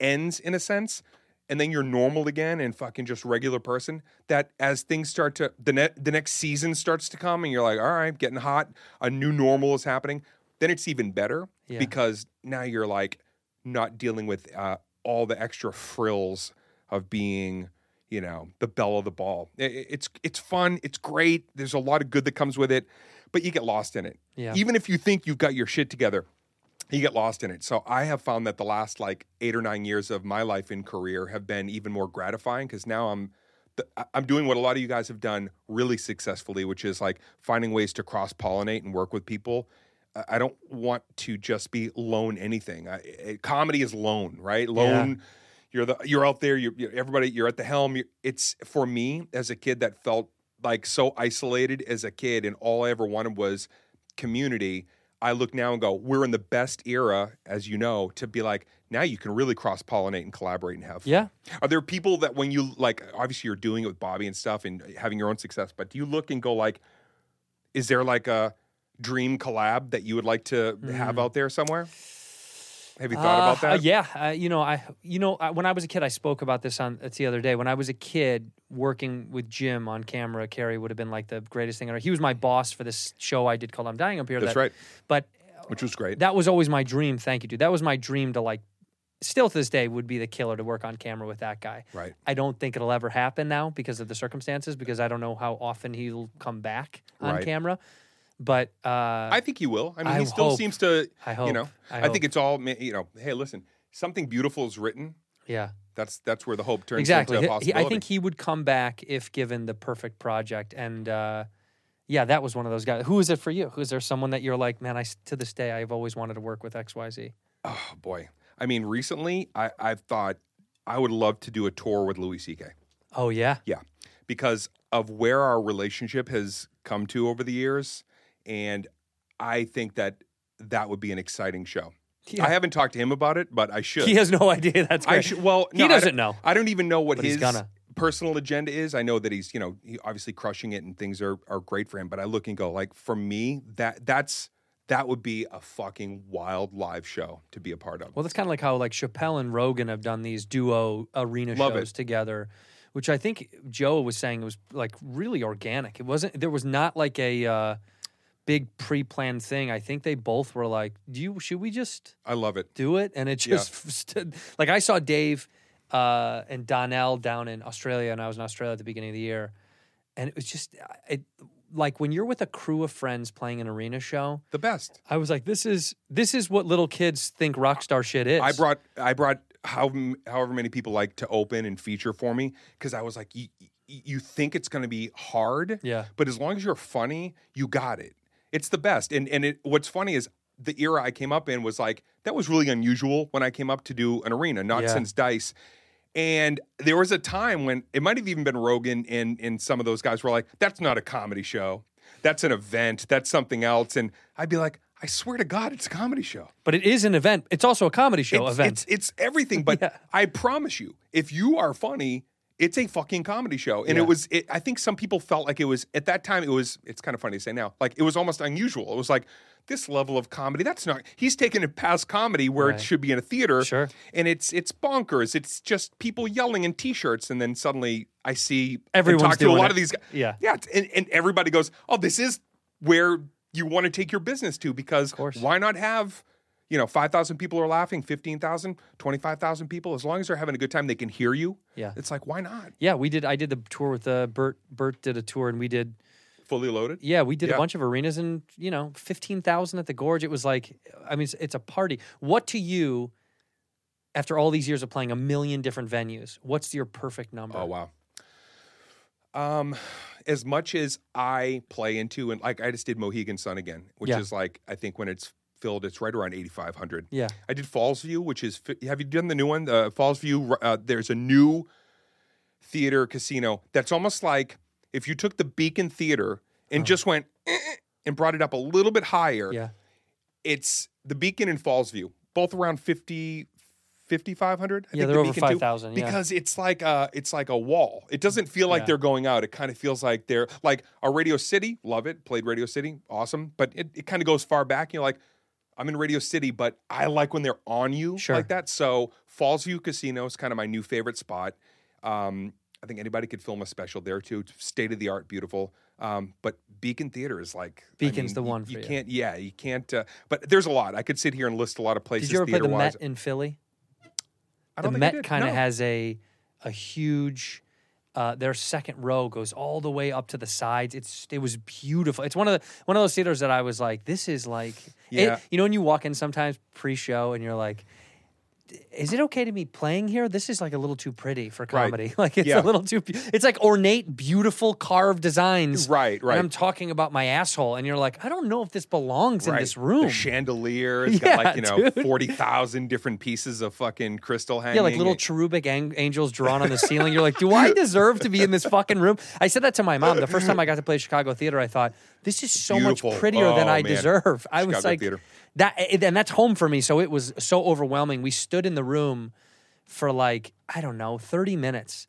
ends in a sense and then you're normal again and fucking just regular person that as things start to the ne- the next season starts to come and you're like all right getting hot a new normal is happening then it's even better Yeah. because now you're like not dealing with uh, all the extra frills of being you know the belle of the ball I- I- it's it's fun it's great there's a lot of good that comes with it but you get lost in it Yeah. even if you think you've got your shit together you get lost in it. So I have found that the last like eight or nine years of my life and career have been even more gratifying because now I'm I'm doing what a lot of you guys have done really successfully, which is like finding ways to cross pollinate and work with people. I- don't want to just be lone anything. I, I- comedy is lone, right? Lone. You're the you're out there. You're, you're everybody. You're at the helm. you it's for me as a kid that felt like so isolated as a kid, and all I ever wanted was community. I look now and go, we're in the best era, as you know, to be like, now you can really cross pollinate and collaborate and have fun. Yeah. Are there people that when you like, obviously you're doing it with Bobby and stuff and having your own success, but do you look and go like, is there like a dream collab that you would like to have out there somewhere? Have you thought about Uh, that? yeah, uh, you know, I you know I, when I was a kid, I spoke about this on it's the other day. When I was a kid, working with Jim on camera, Carrey would have been like the greatest thing. ever. He was my boss for this show I did called "I'm Dying Up Here." That's that- right. But Which was great. that was always my dream. Thank you, dude. That was my dream to like. Still to this day, would be the killer to work on camera with that guy. Right. I don't think it'll ever happen now because of the circumstances. Because I don't know how often he'll come back on Right. camera. But uh, I think he will. I mean, I he still hope. seems to. I hope. You know, I I, think it's all. You know, hey, listen, something beautiful is written. yeah, That's that's where the hope turns exactly. into he- I think he would come back if given the perfect project. And uh, yeah, that was one of those guys. Who is it for you? Who is there someone that you're like, man? I to this day I've always wanted to work with X Y Z. Oh boy. I mean, recently I, I've thought I would love to do a tour with Louis C.K. Oh yeah, Yeah, because of where our relationship has come to over the years, and I think that that would be an exciting show. Yeah. I haven't talked to him about it, but I should. he has no idea. That's great. I should. Well, he no, I doesn't don't- know. I don't even know what his personal agenda is. I know that he's, you know, he obviously crushing it and things are are great for him. But I look and go, like for me, that that's that would be a fucking wild live show to be a part of. Well, that's kind of like how like Chappelle and Rogan have done these duo arena Love shows it. together, which I think Joe was saying it was like really organic. It wasn't. There was not like a uh, big pre-planned thing. I think they both were like, "Do you? Should we just I love it. do it?" And it just stood, like I saw Dave uh, and Donnell down in Australia, and I was in Australia at the beginning of the year, and it was just it like when you're with a crew of friends playing an arena show. The best. I was like, "This is this is what little kids think rock star shit is." I brought I brought how however many people like to open and feature for me because I was like, you, you think it's going to be hard, Yeah. but as long as you're funny, you got it. It's the best. And and it, what's funny is the era I came up in was like that was really unusual when I came up to do an arena, not Yeah. since Dice. And there was a time when it might have even been Rogan and and some of those guys were like, "That's not a comedy show. That's an event. That's something else." And I'd be like, "I swear to God, it's a comedy show." But it is an event. It's also a comedy show it's, event. It's, it's everything. But Yeah. I promise you, if you are funny, it's a fucking comedy show. And Yeah. it was. It, I think some people felt like it was at that time. It was. It's kind of funny to say now. Like it was almost unusual. It was like this level of comedy. That's not. He's taken it past comedy where Right. it should be in a theater. Sure. And it's it's bonkers. It's just people yelling in t-shirts, and then suddenly I see everyone talk to a lot it. of these guys. Yeah. Yeah. And, and everybody goes, "Oh, this is where you want to take your business to because why not have." You know, 5,000 people are laughing, 15,000, 25,000 people. As long as they're having a good time, they can hear you. Yeah. It's like, why not? yeah, we did. I did the tour with uh, Bert. Bert did a tour, and we did. Fully loaded? Yeah, we did a bunch of arenas, and you know, fifteen thousand at the Gorge. It was like, I mean, it's, it's a party. What to you, after all these years of playing a million different venues, what's your perfect number? Oh, wow. Um, as much as I play into, and like I just did Mohegan Sun again, which Yeah. is like, I think when it's filled, it's right around 8,500. Yeah. I did Fallsview, which is, have you done the new one? Uh, Fallsview, uh, there's a new theater casino that's almost like if you took the Beacon Theater and just went and brought it up a little bit higher. Yeah, It's the Beacon and Fallsview, both around 50, 5,500. Yeah, think they're the over 5,000, yeah. Because it's like a, it's like a wall. It doesn't feel like Yeah. they're going out. It kind of feels like they're like a Radio City. Love it. Played Radio City. Awesome. But it, it kind of goes far back. You're like, I'm in Radio City, but I like when they're on you Sure. like that. So Fallsview Casino is kind of my new favorite spot. Um, I think anybody could film a special there too. State of the art, beautiful. Um, but Beacon Theater is like I Beacon's mean, the one for you you. can't. Yeah, you can't. Uh, but there's a lot. I could sit here and list a lot of places. did you ever play the. Met in Philly? I The I Met kind of No. has a a huge Uh, their second row goes all the way up to the sides. It's it was beautiful. It's one of the one of those theaters that I was like, this is like, it- you know, when you walk in sometimes pre-show and you're like, is it okay to be playing here? This is like a little too pretty for comedy. Like it's Yeah. a little too. It's like ornate, beautiful carved designs. Right, right. And I'm talking about my asshole, and you're like, I don't know if this belongs in this room. The chandelier. It's Yeah, got like, you know, dude. 40,000 different pieces of fucking crystal hanging. Yeah, like little cherubic ang- angels drawn on the ceiling. You're like, do I deserve to be in this fucking room? I said that to my mom. The first time I got to play Chicago theater, I thought, this is so Beautiful. much prettier than Oh, I man. deserve. I was like, theater. That, and that's home for me. So it was so overwhelming. We stood in the room for like, I don't know, 30 minutes.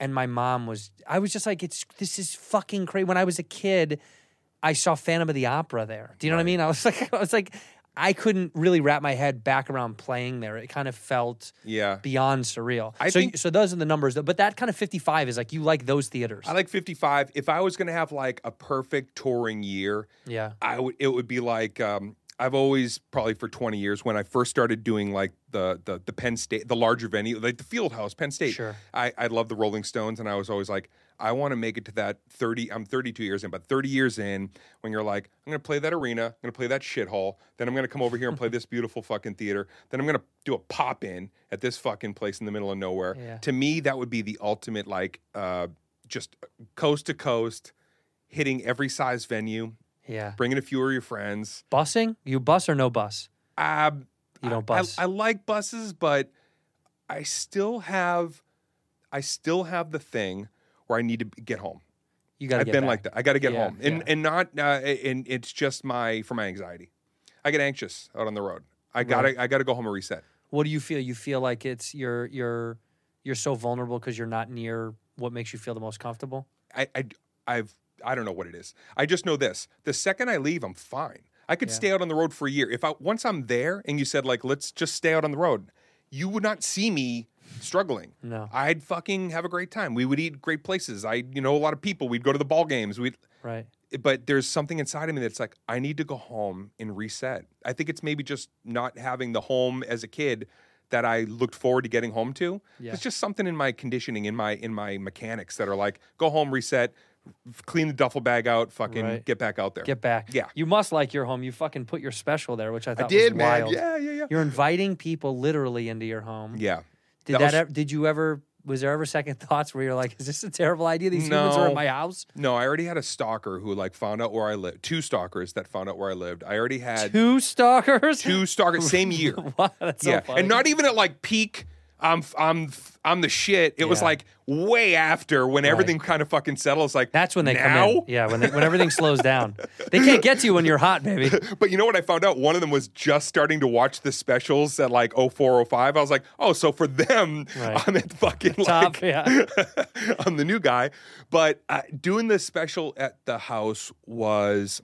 And my mom was, I was just like, it's, this is fucking crazy. When I was a kid, I saw Phantom of the Opera there. Do you know what I mean? I was like, I was like, I couldn't really wrap my head back around playing there. It kind of felt Yeah. beyond surreal. I so, think- so those are the numbers. But that kind of 55 is like you like those theaters. I like 55. If I was going to have like a perfect touring year, yeah. I would it would be like um I've always probably for 20 years when I first started doing like the the the Penn State the larger venue like the Field House Penn State. Sure. I I love the Rolling Stones and I was always like I want to make it to that 30 I'm 32 years in but 30 years in when you're like I'm going to play that arena, I'm going to play that shithole, then I'm going to come over here and play this beautiful fucking theater, then I'm going to do a pop in at this fucking place in the middle of nowhere. Yeah. To me that would be the ultimate like uh just coast to coast hitting every size venue Yeah. bringing a few of your friends. Busing? You bus or no bus? Um, You don't I- I- bus. I, like buses, but I still have, I still have the thing where I need to get home. You got I've been back. like that. I got to get Yeah, home, and yeah. and not, uh, and it's just my for my anxiety. I get anxious out on the road. I gotta, I gotta go home and reset. What do you feel? You feel like it's you're you're you're so vulnerable because you're not near what makes you feel the most comfortable. I, I, I've, I don't know what it is. I just know this: the second I leave, I'm fine. I could Yeah. stay out on the road for a year. If I once I'm there, and you said like, let's just stay out on the road, you would not see me struggling. No. I'd fucking have a great time. We would eat great places. I, you know, a lot of people. We'd go to the ball games. We'd, Right. but there's something inside of me that's like, I need to go home and reset. I think it's maybe just not having the home as a kid that I looked forward to getting home to. Yeah. It's just something in my conditioning, in my in my mechanics that are like, go home, reset, clean the duffel bag out, fucking Right. get back out there. Get back. Yeah. You must like your home. You fucking put your special there, which I thought did, was man. wild. Yeah, yeah, yeah. You're inviting people literally into your home. yeah. Did That that, was- ever, did you ever was there ever second thoughts where you're like, is this a terrible idea? These humans are in my house? No, I already had a stalker who like found out where I lived. Two stalkers that found out where I lived. I already had Two stalkers? two stalkers same year. Wow, that's so yeah, funny. and not even at like peak. I'm I'm I'm the shit. It was like way after when everything kind of fucking settles. Like That's when they now? come in. Yeah, when, they, when everything slows down. They can't get to you when you're hot, baby. But you know what I found out? One of them was just starting to watch the specials at like 0405. I was like, oh, so for them, Right. I'm at fucking Top, like, yeah. I'm the new guy. But uh, doing the special at the house was.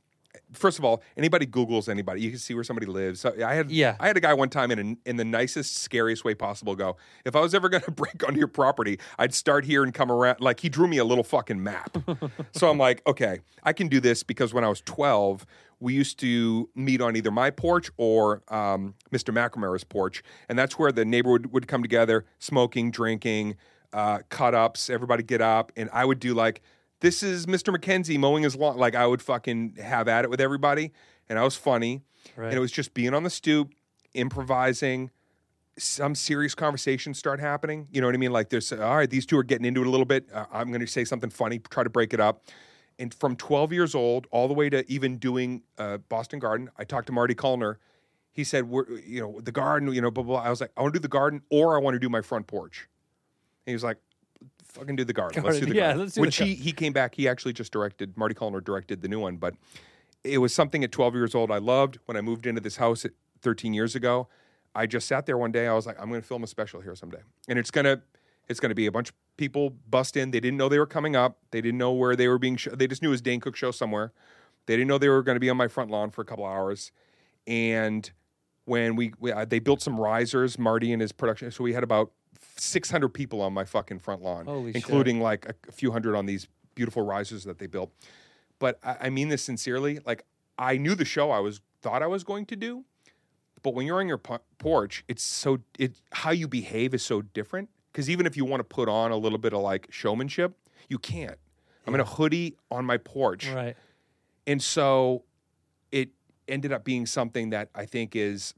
First of all, anybody Googles anybody, you can see where somebody lives. So I had, Yeah. I had a guy one time in a, in the nicest, scariest way possible. Go, if I was ever going to break onto your property, I'd start here and come around. Like he drew me a little fucking map. so I'm like, okay, I can do this because when I was 12, we used to meet on either my porch or um, Mr. McNamara's porch, and that's where the neighborhood would come together, smoking, drinking, uh, cut ups. Everybody get up, and I would do like, "This is Mr. McKenzie mowing his lawn." Like I would fucking have at it with everybody, and I was funny, Right. and it was just being on the stoop, improvising. Some serious conversations start happening. You know what I mean? Like there's, all right, these two are getting into it a little bit. Uh, I'm going to say something funny, try to break it up and from 12 years old all the way to even doing uh, Boston Garden, I talked to Marty Callner. He said, We're, you know, the garden, you know, blah, blah, blah. I was like, I want to do the garden or I want to do my front porch. And he was like, fucking do the garden. Let's do Garden, the yeah, garden. let's do Which he, he came back, he actually just directed, Marty Callner directed the new one, but it was something at 12 years old I loved. When I moved into this house at 13 years ago, I just sat there one day. I was like, I'm going to film a special here someday. And it's going to, it's going to be a bunch of people bust in. They didn't know they were coming up. They didn't know where they were being. Sh- they just knew it was Dane Cook show somewhere. They didn't know they were going to be on my front lawn for a couple hours. And when we, we uh, they built some risers, Marty and his production. So we had about 600 people on my fucking front lawn, Holy shit. including like a, a few hundred on these beautiful risers that they built. But I, I mean this sincerely. Like I knew the show I was thought I was going to do, but when you're on your po- porch, it's so it how you behave is so different. Because even if you want to put on a little bit of like showmanship, You can't. I'm in a hoodie on my porch. Right. And so ended up being something that I think is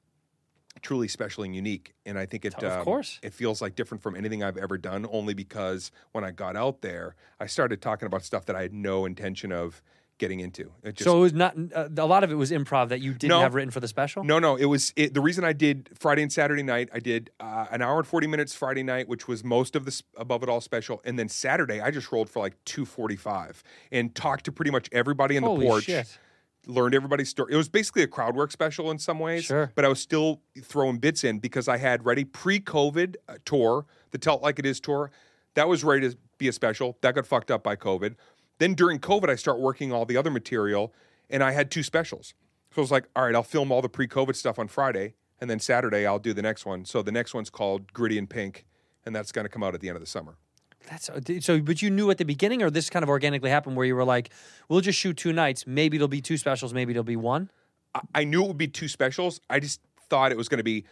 truly special and unique. And I think it, Of um, course. it feels like different from anything I've ever done, only because when I got out there, I started talking about stuff that I had no intention of getting into. It just, so it was not uh, a lot of it was improv that you didn't No. have written for the special. no, no, it was it, the reason I did Friday and Saturday night. I did uh, an hour and 40 minutes Friday night, which was most of the Above It All special. And then Saturday, I just rolled for like 245 and talked to pretty much everybody in Holy the porch. shit. Learned everybody's story. It was basically a crowd work special in some ways, Sure. but I was still throwing bits in because I had ready pre-COVID uh, tour, the Tell It Like It Is tour. That was ready to be a special. That got fucked up by COVID. Then during COVID, I start working all the other material, and I had two specials. So I was like, all right, I'll film all the pre-COVID stuff on Friday, and then Saturday I'll do the next one. So the next one's called Gritty and Pink, and that's going to come out at the end of the summer. That's uh, so. But you knew at the beginning, or this kind of organically happened, where you were like, "We'll just shoot two nights. Maybe it'll be two specials. Maybe it'll be one." I- I knew it would be two specials. I just thought it was going to be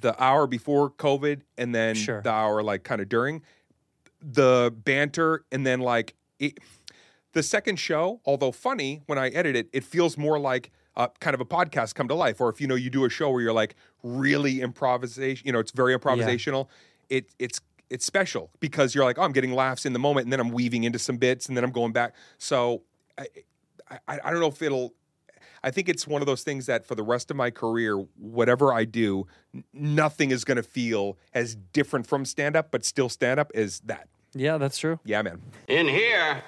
the hour before COVID and then Sure. the hour like kind of during the banter and then like it, the second show. Although funny, when I edit it, it feels more like a, kind of a podcast come to life. Or if you know you do a show where you're like really improvisation, you know, it's very improvisational. It it's it's special because you're like, oh, I'm getting laughs in the moment, and then I'm weaving into some bits, and then I'm going back. So I, I, I don't know if it'll. I think it's one of those things that for the rest of my career, whatever I do, n- nothing is going to feel as different from stand up, but still stand up as that. Yeah, that's true. Yeah, man. In here,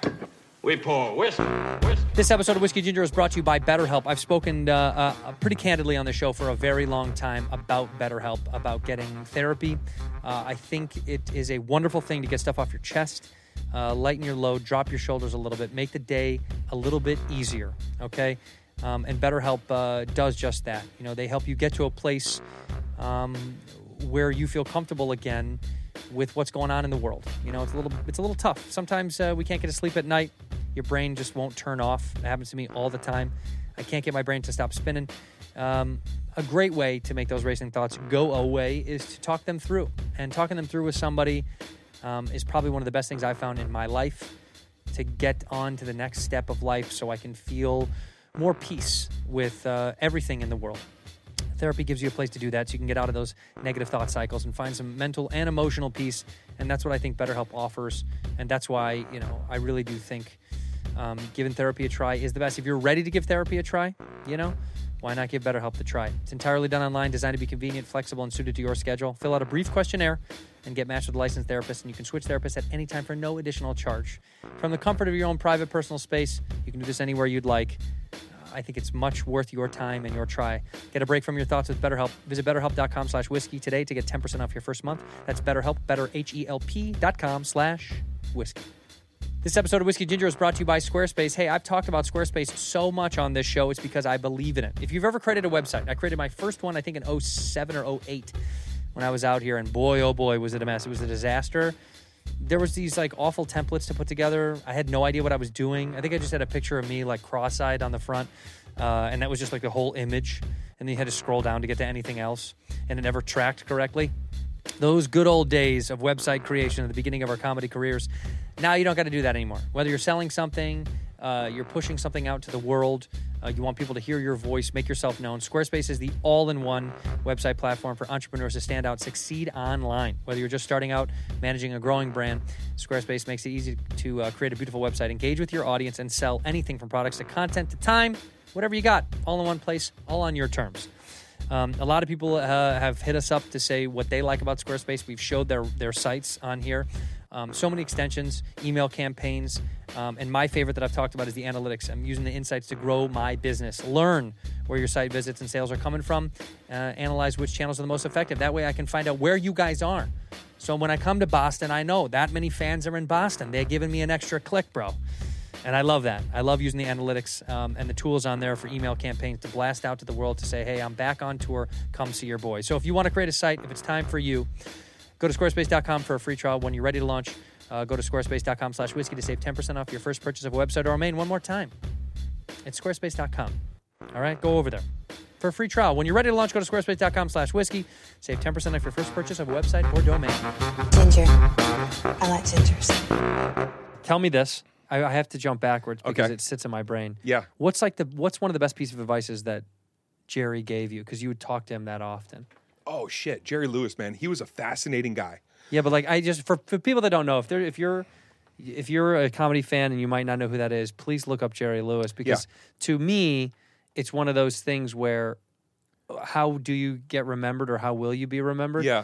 we pour whiskey, whiskey. This episode of Whiskey Ginger is brought to you by BetterHelp. I've spoken uh, uh, pretty candidly on the show for a very long time about BetterHelp, about getting therapy. Uh, I think it is a wonderful thing to get stuff off your chest, uh, lighten your load, drop your shoulders a little bit, make the day a little bit easier. Okay, um, and BetterHelp uh, does just that. You know, they help you get to a place um, where you feel comfortable again with what's going on in the world. You know, it's a little it's a little tough. Sometimes uh, we can't get to sleep at night. Your brain just won't turn off. It happens to me all the time. I can't get my brain to stop spinning. Um, a great way to make those racing thoughts go away is to talk them through. And talking them through with somebody um, is probably one of the best things I've found in my life to get on to the next step of life so I can feel more peace with uh, everything in the world. Therapy gives you a place to do that so you can get out of those negative thought cycles and find some mental and emotional peace. And that's what I think BetterHelp offers. And that's why, you know, I really do think um, giving therapy a try is the best. If you're ready to give therapy a try, you know, why not give BetterHelp a try? It's entirely done online, designed to be convenient, flexible, and suited to your schedule. Fill out a brief questionnaire and get matched with a licensed therapist, and you can switch therapists at any time for no additional charge. From the comfort of your own private personal space, you can do this anywhere you'd like. I think it's much worth your time and your try. Get a break from your thoughts with BetterHelp. Visit betterhelp.com slash whiskey today to get 10% off your first month. That's BetterHelp, better, H-E-L-P dot com slash whiskey. This episode of Whiskey Ginger is brought to you by Squarespace. Hey, I've talked about Squarespace so much on this show. It's because I believe in it. If you've ever created a website, I created my first one, I think in 07 or 08 when I was out here, and boy, oh boy, was it a mess. It was a disaster. There was these like awful templates to put together. I had no idea what I was doing. I think I just had a picture of me like cross-eyed on the front, uh, and that was just like the whole image. And then you had to scroll down to get to anything else, and it never tracked correctly those good old days of website creation at the beginning of our comedy careers. Now you don't got to do that anymore. Whether you're selling something, uh, you're pushing something out to the world, uh, you want people to hear your voice, make yourself known. Squarespace is the all in one website platform for entrepreneurs to stand out, succeed online. Whether you're just starting out managing a growing brand, Squarespace makes it easy to uh, create a beautiful website, engage with your audience, and sell anything from products to content to time, whatever you got, all in one place, all on your terms. Um, a lot of people uh, have hit us up to say what they like about Squarespace. We've showed their their sites on here. Um, so many extensions, email campaigns, um, and my favorite that I've talked about is the analytics. I'm using the insights to grow my business. Learn where your site visits and sales are coming from. Uh, analyze which channels are the most effective. That way, I can find out where you guys are. So when I come to Boston, I know that many fans are in Boston. They're giving me an extra click, bro. And I love that. I love using the analytics um, and the tools on there for email campaigns to blast out to the world to say, hey, I'm back on tour. Come see your boy. So if you want to create a site, if it's time for you, go to squarespace.com for a free trial. When you're ready to launch, uh, go to squarespace.com slash whiskey to save 10% off your first purchase of a website or domain. One more time. It's squarespace.com. All right, go over there for a free trial. When you're ready to launch, go to squarespace.com slash whiskey. Save 10% off your first purchase of a website or domain. Ginger. I like gingers. Tell me this. I, I have to jump backwards because Okay. it sits in my brain. Yeah. What's like the what's one of the best pieces of advices that Jerry gave you? Because you would talk to him that often. Oh shit, Jerry Lewis, man, he was a fascinating guy. Yeah, but like I just for, for people that don't know, if they're if you're if you're a comedy fan and you might not know who that is, please look up Jerry Lewis because to me, it's one of those things where uh, how do you get remembered or how will you be remembered? Yeah,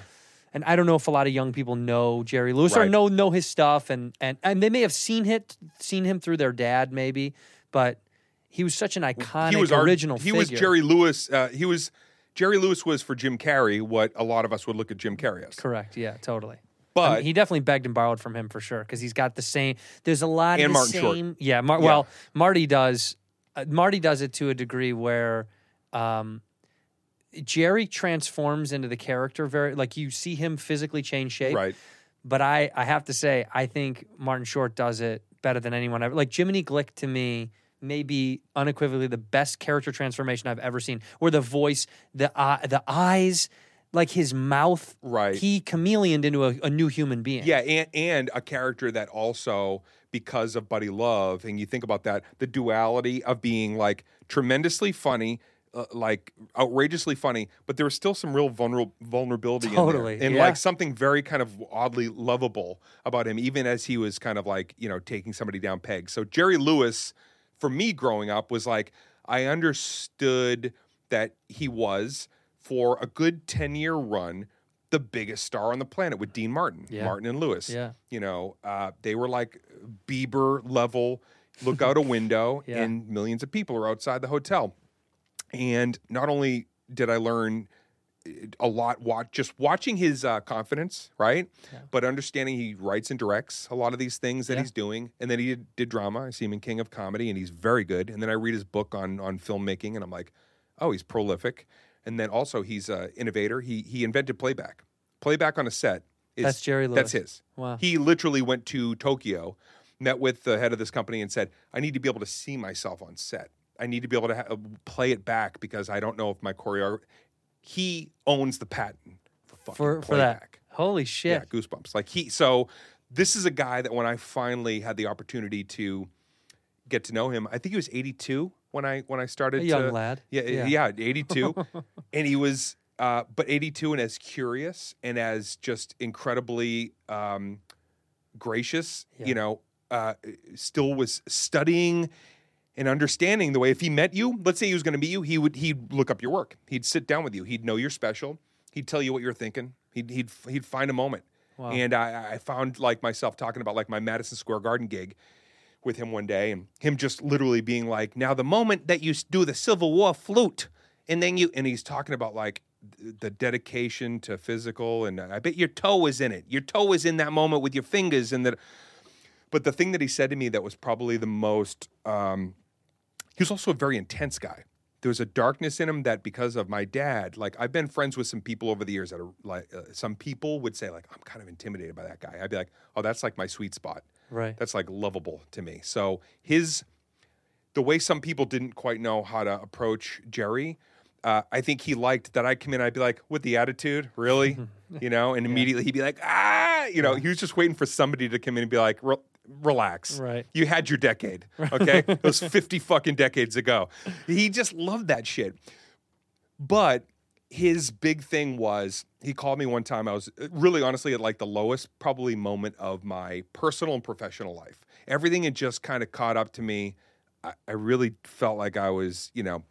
And I don't know if a lot of young people know Jerry Lewis or know know his stuff and and and they may have seen it seen him through their dad maybe, but he was such an iconic he was our- original He figure. was Jerry Lewis. Uh, he was Jerry Lewis was for Jim Carrey what a lot of us would look at Jim Carrey as. Correct. Yeah, totally. But I mean, he definitely begged and borrowed from him for sure because he's got the same. There's a lot And of the Martin Short. same. Yeah, Mar- Yeah. well, Marty does. Uh, Marty does it to a degree where um, Jerry transforms into the character very like you see him physically change shape. right. But I I have to say I think Martin Short does it better than anyone ever. Like Jiminy Glick to me may be unequivocally the best character transformation I've ever seen. Where the voice, the eye, the eyes. Like his mouth, Right. He chameleoned into a, a new human being. Yeah, and and a character that also because of Buddy Love, and you think about that, the duality of being like tremendously funny. Uh, like outrageously funny, but there was still some real vulnerable vulnerability Totally, in there, and yeah. like something very kind of oddly lovable about him, even as he was kind of like you know taking somebody down pegs. So Jerry Lewis, for me growing up, was like I understood that he was for a good ten year run the biggest star on the planet with Dean Martin, Yeah. Martin and Lewis. Yeah. You know, uh, they were like Bieber level. Look out a window, Yeah. and millions of people are outside the hotel. And not only did I learn a lot, watch just watching his uh, confidence, right? But understanding he writes and directs a lot of these things that Yeah. he's doing, and then he did, did drama. I see him in King of Comedy, and he's very good. And then I read his book on on filmmaking, and I'm like, oh, he's prolific. And then also he's an innovator. He he invented playback. Playback on a set. Is, That's Jerry Lewis. That's his. Wow. He literally went to Tokyo, met with the head of this company, and said, "I need to be able to see myself on set. I need to be able to ha- play it back because I don't know if my choreographer." He owns the patent for fucking for for that. Holy shit! Yeah, goosebumps. Like he. So this is a guy that when I finally had the opportunity to get to know him, I think he was 82 when I when I started. A young to- lad. Yeah, Yeah. yeah, 82, and he was. Uh, but 82 and as curious and as just incredibly um, gracious, Yeah. you know, uh, still was studying and understanding the way if he met you, let's say he was going to meet you, he would he'd look up your work. He'd sit down with you. He'd know you're special. He'd tell you what you're thinking. He'd he'd he'd find a moment. And I, I found like myself talking about like my Madison Square Garden gig with him one day, and him just literally being like, "Now the moment that you do the Civil War flute, and then you," and he's talking about like the dedication to physical, and I bet your toe was in it. Your toe was in that moment with your fingers, and that. But the thing that he said to me that was probably the most, um, he was also a very intense guy. There was a darkness in him that because of my dad, like I've been friends with some people over the years that are like, uh, some people would say like, I'm kind of intimidated by that guy. I'd be like, oh, that's like my sweet spot. Right. That's like lovable to me. So his, the way some people didn't quite know how to approach Jerry, uh, I think he liked that I come in. I'd be like, with the attitude, really, you know, and immediately he'd be like, ah, you know, he was just waiting for somebody to come in and be like, "Re- relax, Right. You had your decade, okay? it was fifty fucking decades ago. He just loved that shit. But his big thing was he called me one time. I was uh, really honestly at like the lowest probably moment of my personal and professional life. Everything had just kind of caught up to me. I, I really felt like I was, you know,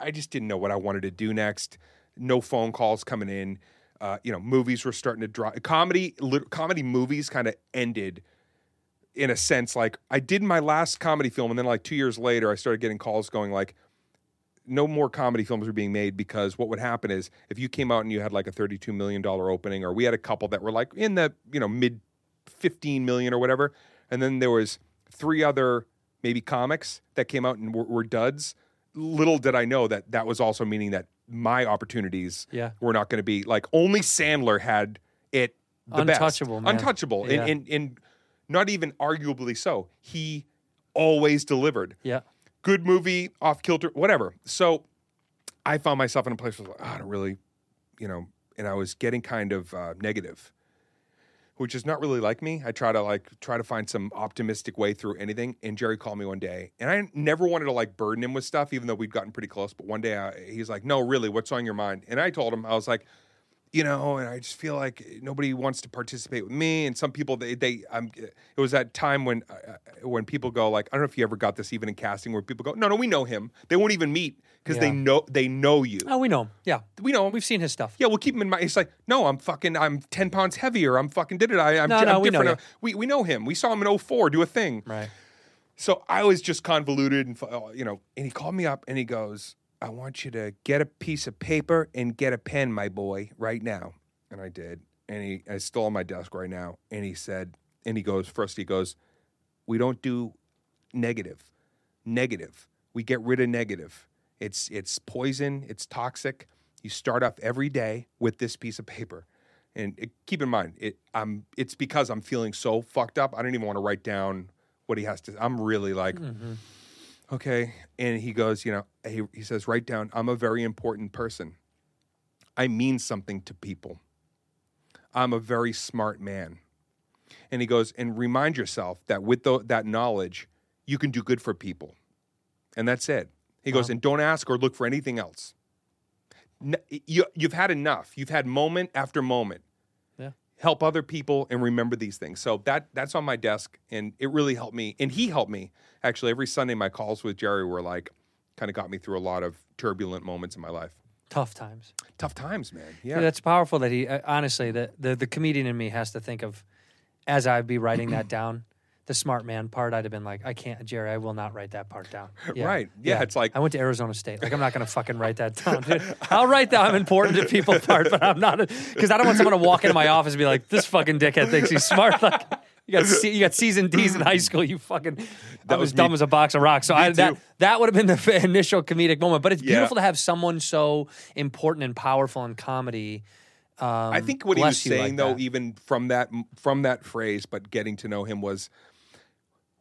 I just didn't know what I wanted to do next. No phone calls coming in. Uh, you know, movies were starting to drop. Comedy, lit- comedy movies kind of ended in a sense. Like I did my last comedy film, and then like two years later, I started getting calls going like, no more comedy films are being made because what would happen is if you came out and you had like a $32 million opening or we had a couple that were like in the you know mid 15 million or whatever and then there was three other maybe comics that came out and were, were duds little did i know that that was also meaning that my opportunities Yeah. were not going to be like only sandler had it the best. Untouchable, man. untouchable Yeah. and, and, and not even arguably so he always delivered Yeah. good movie, off kilter, whatever. So I found myself in a place where I was like, "Ah, I don't really, you know, and I was getting kind of uh, negative. which is not really like me. I try to like try to find some optimistic way through anything. And Jerry called me one day, and I never wanted to like burden him with stuff, even though we'd gotten pretty close. But one day I, he's like, "No, really, what's on your mind?" And I told him I was like, you know, and I just feel like eh, nobody wants to participate with me. And some people, they, they, I'm. Eh, it was that time when, uh, uh eh, when people go like, I don't know if you ever got this even in casting, where people go, no, no, we know him. They won't even meet because they know they know you. Oh, we know him. Yeah, We know him. we've seen his stuff. Yeah, we'll keep him in mind. It's like, no, I'm fucking, I'm 10 pounds heavier. I'm fucking did it. I, I'm, No, no, we know different. you. Uh, we, we know him. We saw him in 04 do a thing. Right. So I was just convoluted and, uh, you know, and he called me up and he goes, I want you to get a piece of paper and get a pen, my boy, right now. And I did. And he, still on my desk right now. And he said, and he goes, first he goes, we don't do negative. Negative. We get rid of negative. It's it's poison. It's toxic. You start off every day with this piece of paper, and it, keep in mind, it I'm it's because I'm feeling so fucked up. I don't even want to write down what he has to. I'm really like, mm-hmm. Okay. And he goes, you know, he he says, write down. I'm a very important person. I mean something to people. I'm a very smart man. And he goes, and remind yourself that with tho- that knowledge, you can do good for people. And that's it. He goes, and don't ask or look for anything else. You, you've had enough. You've had moment after moment. Help other people and remember these things. So that that's on my desk, and it really helped me. And he helped me actually. Every Sunday, my calls with Jerry were like, kind of got me through a lot of turbulent moments in my life. Tough times. Tough times, man. Yeah. Yeah. That's powerful that he, uh, honestly, the, the, the comedian in me has to think of, as I'd be writing that down, the smart man part, I'd have been like, I can't, Jerry, I will not write that part down. Right. Yeah, it's like- I went to Arizona State. Like, I'm not going to fucking write that down. dude. I'll write that I'm important to people part, but I'm not, because I don't want someone to walk into my office and be like, this fucking dickhead thinks he's smart. Like, you got, C, you got C's and D's in high school. You fucking, that was was dumb as a box of rocks. So I, that, that would have been the initial comedic moment. But it's Yeah. beautiful to have someone so important and powerful in comedy. Um, I think what he was you like saying, though, that. even from that from that phrase, but getting to know him was,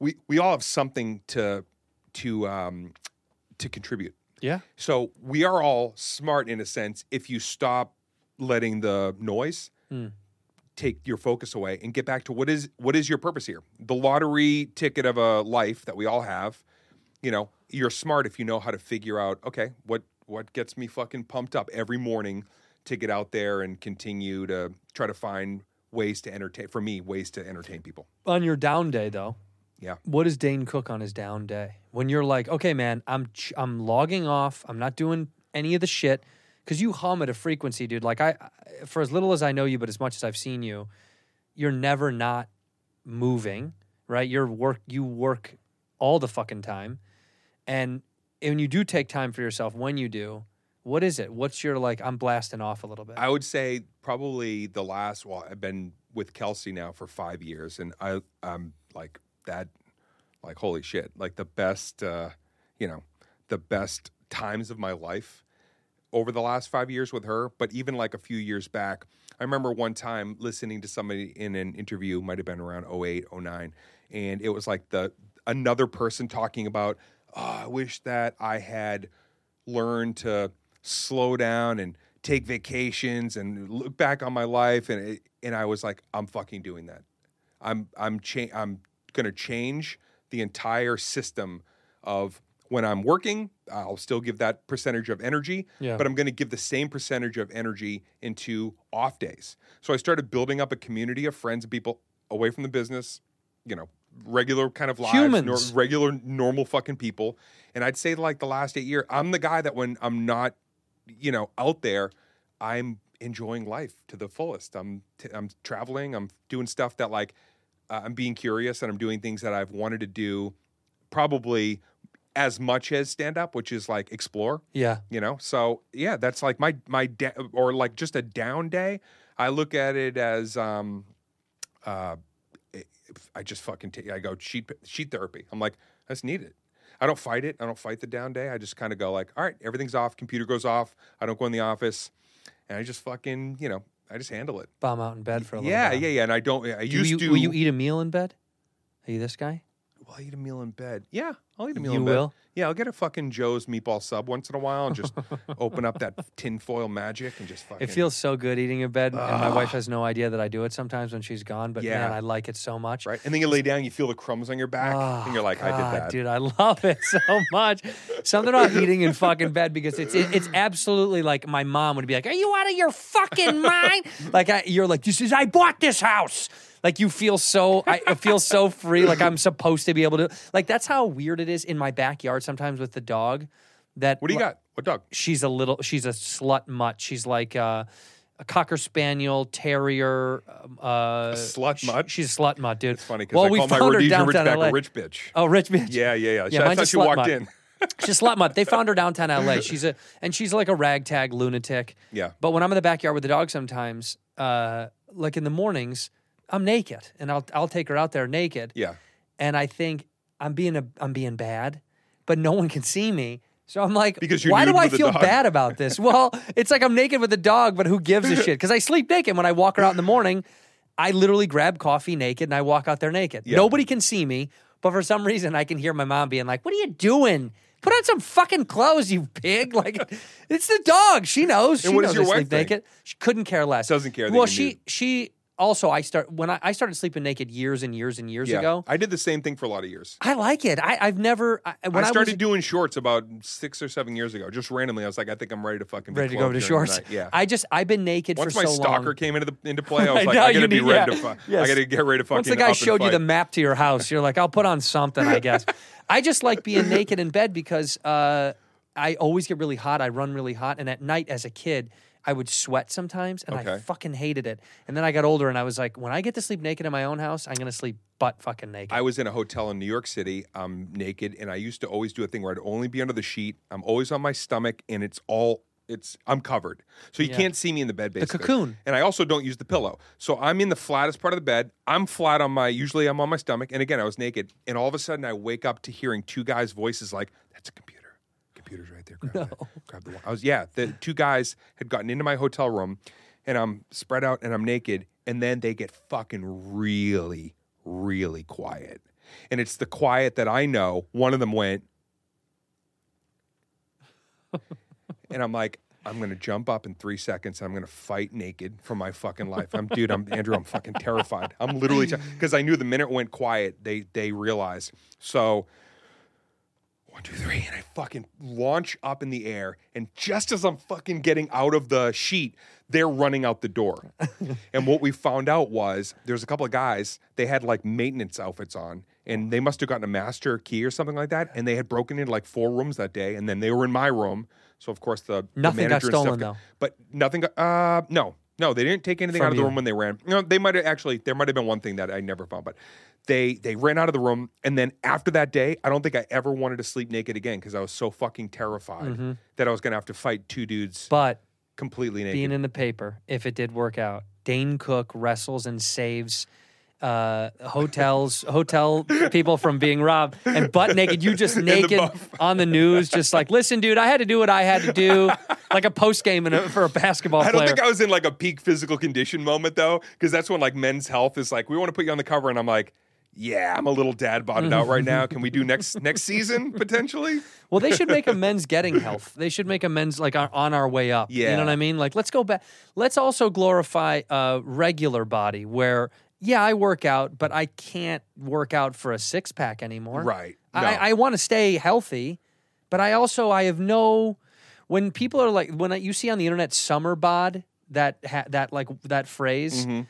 we we all have something to to um, to contribute. yeah, So we are all smart in a sense if you stop letting the noise Hmm. take your focus away and get back to what is what is your purpose here. The lottery ticket of a life that we all have. You know, you're smart if you know how to figure out. Okay, what what gets me fucking pumped up every morning to get out there and continue to try to find ways to entertain. For me, ways to entertain people. on your down day though. Yeah. What does Dane cook on his down day? When you're like, okay, man, I'm ch- I'm logging off. I'm not doing any of the shit because you hum at a frequency, dude. Like I, I- for as little as I know you, but as much as I've seen you, you're never not moving, right? You're work. You work all the fucking time, and when you do take time for yourself, when you do, what is it? What's your like? I'm blasting off a little bit. I would say probably the last. Well, I've been with Kelsi now for five years, and I I'm like that, like holy shit, like the best, uh, you know, the best times of my life over the last five years with her. But even like a few years back, I remember one time listening to somebody in an interview, might have been around 08, 09, and it was like the another person talking about, oh, I wish that I had learned to slow down and take vacations and look back on my life and it, and I was like I'm fucking doing that. I'm I'm cha- I'm going to change the entire system of when I'm working, I'll still give that percentage of energy, Yeah. but I'm going to give the same percentage of energy into off days. So I started building up a community of friends and people away from the business, you know, regular kind of lives, Humans. regular normal fucking people. And I'd say like the last 8 years, I'm the guy that when I'm not you know, out there, I'm enjoying life to the fullest. I'm t- I'm traveling. I'm doing stuff that like uh, I'm being curious, and I'm doing things that I've wanted to do, probably as much as stand up, which is like explore. yeah. You know, so yeah, that's like my my da- or like just a down day. I look at it as um, uh, I just fucking take. I go sheet sheet therapy. I'm like that's needed. I don't fight it. I don't fight the down day. I just kind of go like, all right, everything's off. Computer goes off. I don't go in the office, and I just fucking you know I just handle it. Bomb out in bed for a little while. Yeah, bit. yeah, yeah. And I don't. I Do used you, to. Will you eat a meal in bed? Are you this guy? Will I eat a meal in bed? Yeah, I'll eat a meal You in bed. will? Yeah, I'll get a fucking Joe's meatball sub once in a while and just open up that tinfoil magic and just fucking. It feels so good eating in bed, and my wife has no idea that I do it sometimes when she's gone. But Yeah. man, I like it so much. right, and then you lay down, you feel the crumbs on your back, and you're ah, like, I God, did that. dude. I love it so much. Something about eating in fucking bed because it's it, it's absolutely like my mom would be like, "Are you out of your fucking mind?" like I, you're like, "This is I bought this house." Like you feel so I I feel so free. Like I'm supposed to be able to. Like that's how weird it is in my backyard sometimes with the dog. That What do you got? What dog? she's a little she's a slut mutt she's like uh, a cocker spaniel terrier um, uh slut mutt? she's a slut mutt dude It's funny because well I we call my Rhodesian Ridgeback LA. a rich bitch. oh rich bitch Yeah, yeah, yeah. yeah mine's how a she walked mutt. in. she's a slut mutt they found her downtown LA she's a and she's like a ragtag lunatic Yeah. but when I'm in the backyard with the dog sometimes uh like in the mornings I'm naked and I'll I'll take her out there naked Yeah. and I think I'm being a I'm being bad, but no one can see me. So I'm like, Because why do I feel dog. bad about this? Well, it's like I'm naked with the dog, but who gives a shit? Because I sleep naked when I walk her out in the morning. I literally grab coffee naked and I walk out there naked. Yeah. Nobody can see me, but for some reason I can hear my mom being like, "What are you doing? Put on some fucking clothes, you pig!" Like it's the dog. She knows. She And does knows your I wife sleep naked. She couldn't care less. Doesn't care Well, she nude. she also I start when I, I started sleeping naked years and years and years Yeah. ago. I did the same thing for a lot of years. I like it. I, I've never. I, when I I, started was doing shorts about six or seven years ago. Just randomly, I was like, I think I'm ready to fucking be ready to go to shorts. Yeah. I just I've been naked Once for my stalker came into the into play, I was I like, I gotta be need- ready yeah. to fuck. Yes. I gotta get ready to fucking. Once the guy showed you the map to your house, you're like, I'll put on something, I guess. I just like being naked in bed because uh, I always get really hot. I run really hot, and at night as a kid. I would sweat sometimes, and I Okay. fucking hated it. And then I got older, and I was like, when I get to sleep naked in my own house, I'm gonna sleep butt fucking naked. I was in a hotel in New York City. I'm naked, and I used to always do a thing where I'd only be under the sheet. I'm always on my stomach, and it's all it's I'm covered, so you Yeah. can't see me in the bed. Basically, cocoon. And I also don't use the pillow, so I'm in the flattest part of the bed. I'm flat on my. Usually, I'm on my stomach, and again, I was naked, and all of a sudden, I wake up to hearing two guys' voices like, "That's a computer." Computer's right there. Grab that. Grab the one. I was yeah. The two guys had gotten into my hotel room, and I'm spread out and I'm naked, and then they get fucking really, really quiet, and it's the quiet that I know. One of them went, and I'm like. I'm gonna jump up in three seconds. I'm gonna fight naked for my fucking life. I'm, dude. I'm Andrew. I'm fucking terrified. I'm literally because I knew the minute it went quiet, they they realized. So one, two, three, and I fucking launch up in the air. And just as I'm fucking getting out of the sheet, they're running out the door. and what we found out was there's a couple of guys, they had like maintenance outfits on, and they must have gotten a master key or something like that. And they had broken into like four rooms that day, and then they were in my room. So of course the the Nothing got manager and stuff stolen, got- though. But nothing got uh no. No, they didn't take anything From out of the you. room when they ran. No, they might have actually. There might have been one thing that I never found, but they they ran out of the room, and then after that day, I don't think I ever wanted to sleep naked again because I was so fucking terrified that I was gonna have to fight two dudes but completely naked. being in the paper, if it did work out, Dane Cook wrestles and saves uh, hotels, hotel people from being robbed and butt naked. You just naked buff. on the news, just like, listen, dude, I had to do what I had to do, like a post game for a basketball I don't player. think I was in like a peak physical condition moment though, because that's when like men's health is like, we want to put you on the cover, and I'm like, yeah, I'm a little dad botted out right now. Can we do next next season potentially? Well, they should make a men's getting health. They should make a men's like on- our way up. Yeah. You know what I mean? Like, let's go back. Let's also glorify a regular body where, yeah, I work out, but I can't work out for a six pack anymore. Right. I, I want to stay healthy, but I also, I have no, when people are like, when I, you see on the internet summer bod, that, ha, that like, that phrase, Mm-hmm.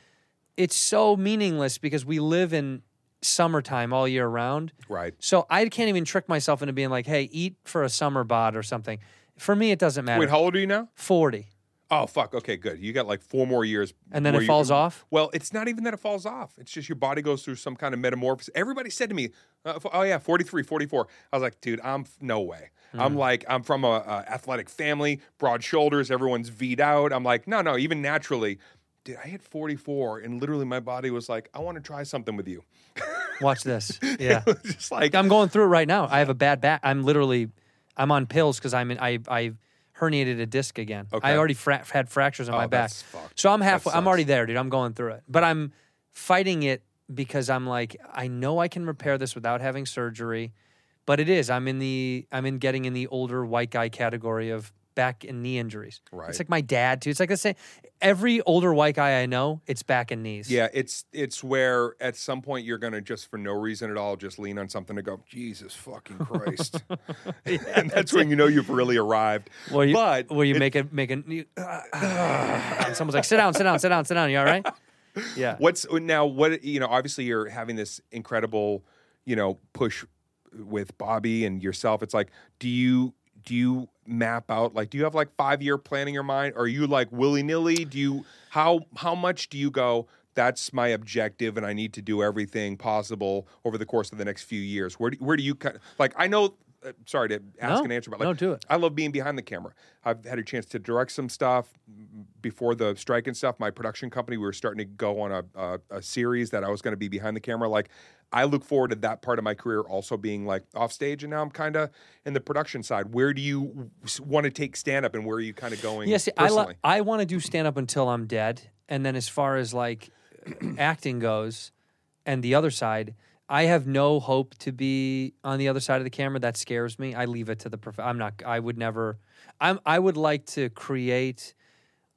it's so meaningless because we live in summertime all year round. Right. So I can't even trick myself into being like, hey, eat for a summer bod or something. For me, it doesn't matter. Wait, how old are you now? 40. Oh fuck. Okay, good. You got like four more years, And then it you- falls off? Well, it's not even that it falls off. It's just your body goes through some kind of metamorphosis. Everybody said to me, uh, "Oh yeah, 43, 44. I was like, "Dude, I'm no way." Mm. I'm like, I'm from a, a athletic family, broad shoulders, everyone's V'd out. I'm like, no, no, even naturally, dude, I hit 44, and literally my body was like, I want to try something with you. Watch this. Yeah. just like I'm going through it right now. I have a bad back. I'm literally, I'm on pills because I'm in, I, I herniated a disc again. Okay. I already fra- had fractures on Oh, my back. fucked. So I'm halfway, I'm already there, dude. I'm going through it. But I'm fighting it because I'm like, I know I can repair this without having surgery, but it is. I'm in the I'm in getting in the older white guy category of back and knee injuries. Right. It's like my dad too. It's like the same. Every older white guy I know, it's back and knees. Yeah, it's it's where at some point you're gonna just for no reason at all just lean on something to go, Jesus fucking Christ, and that's when you know you've really arrived. Where you, but where you it- make it make a. You, uh, uh, and someone's like, sit down, sit down, sit down, sit down. You all right? Yeah. What's now? What you know? Obviously, you're having this incredible, you know, push with Bobby and yourself. It's like, do you do you map out like do you have like five year plan in your mind? Are you like willy nilly? Do you how how much do you go? That's my objective, and I need to do everything possible over the course of the next few years. Where do, where do you like? I know. Uh, sorry to ask No, and answer, but like, no, do it. I love being behind the camera. I've had a chance to direct some stuff before the strike and stuff. My production company, we were starting to go on a, a, a series that I was going to be behind the camera. Like, I look forward to that part of my career also being like off stage, and now I'm kind of in the production side. Where do you want to take stand up, and where are you kind of going? Yes, I lo- I want to do stand up until I'm dead, and then as far as like acting goes, and the other side, I have no hope to be on the other side of the camera. That scares me. I leave it to the. Prof- I'm not. I would never. I'm. I would like to create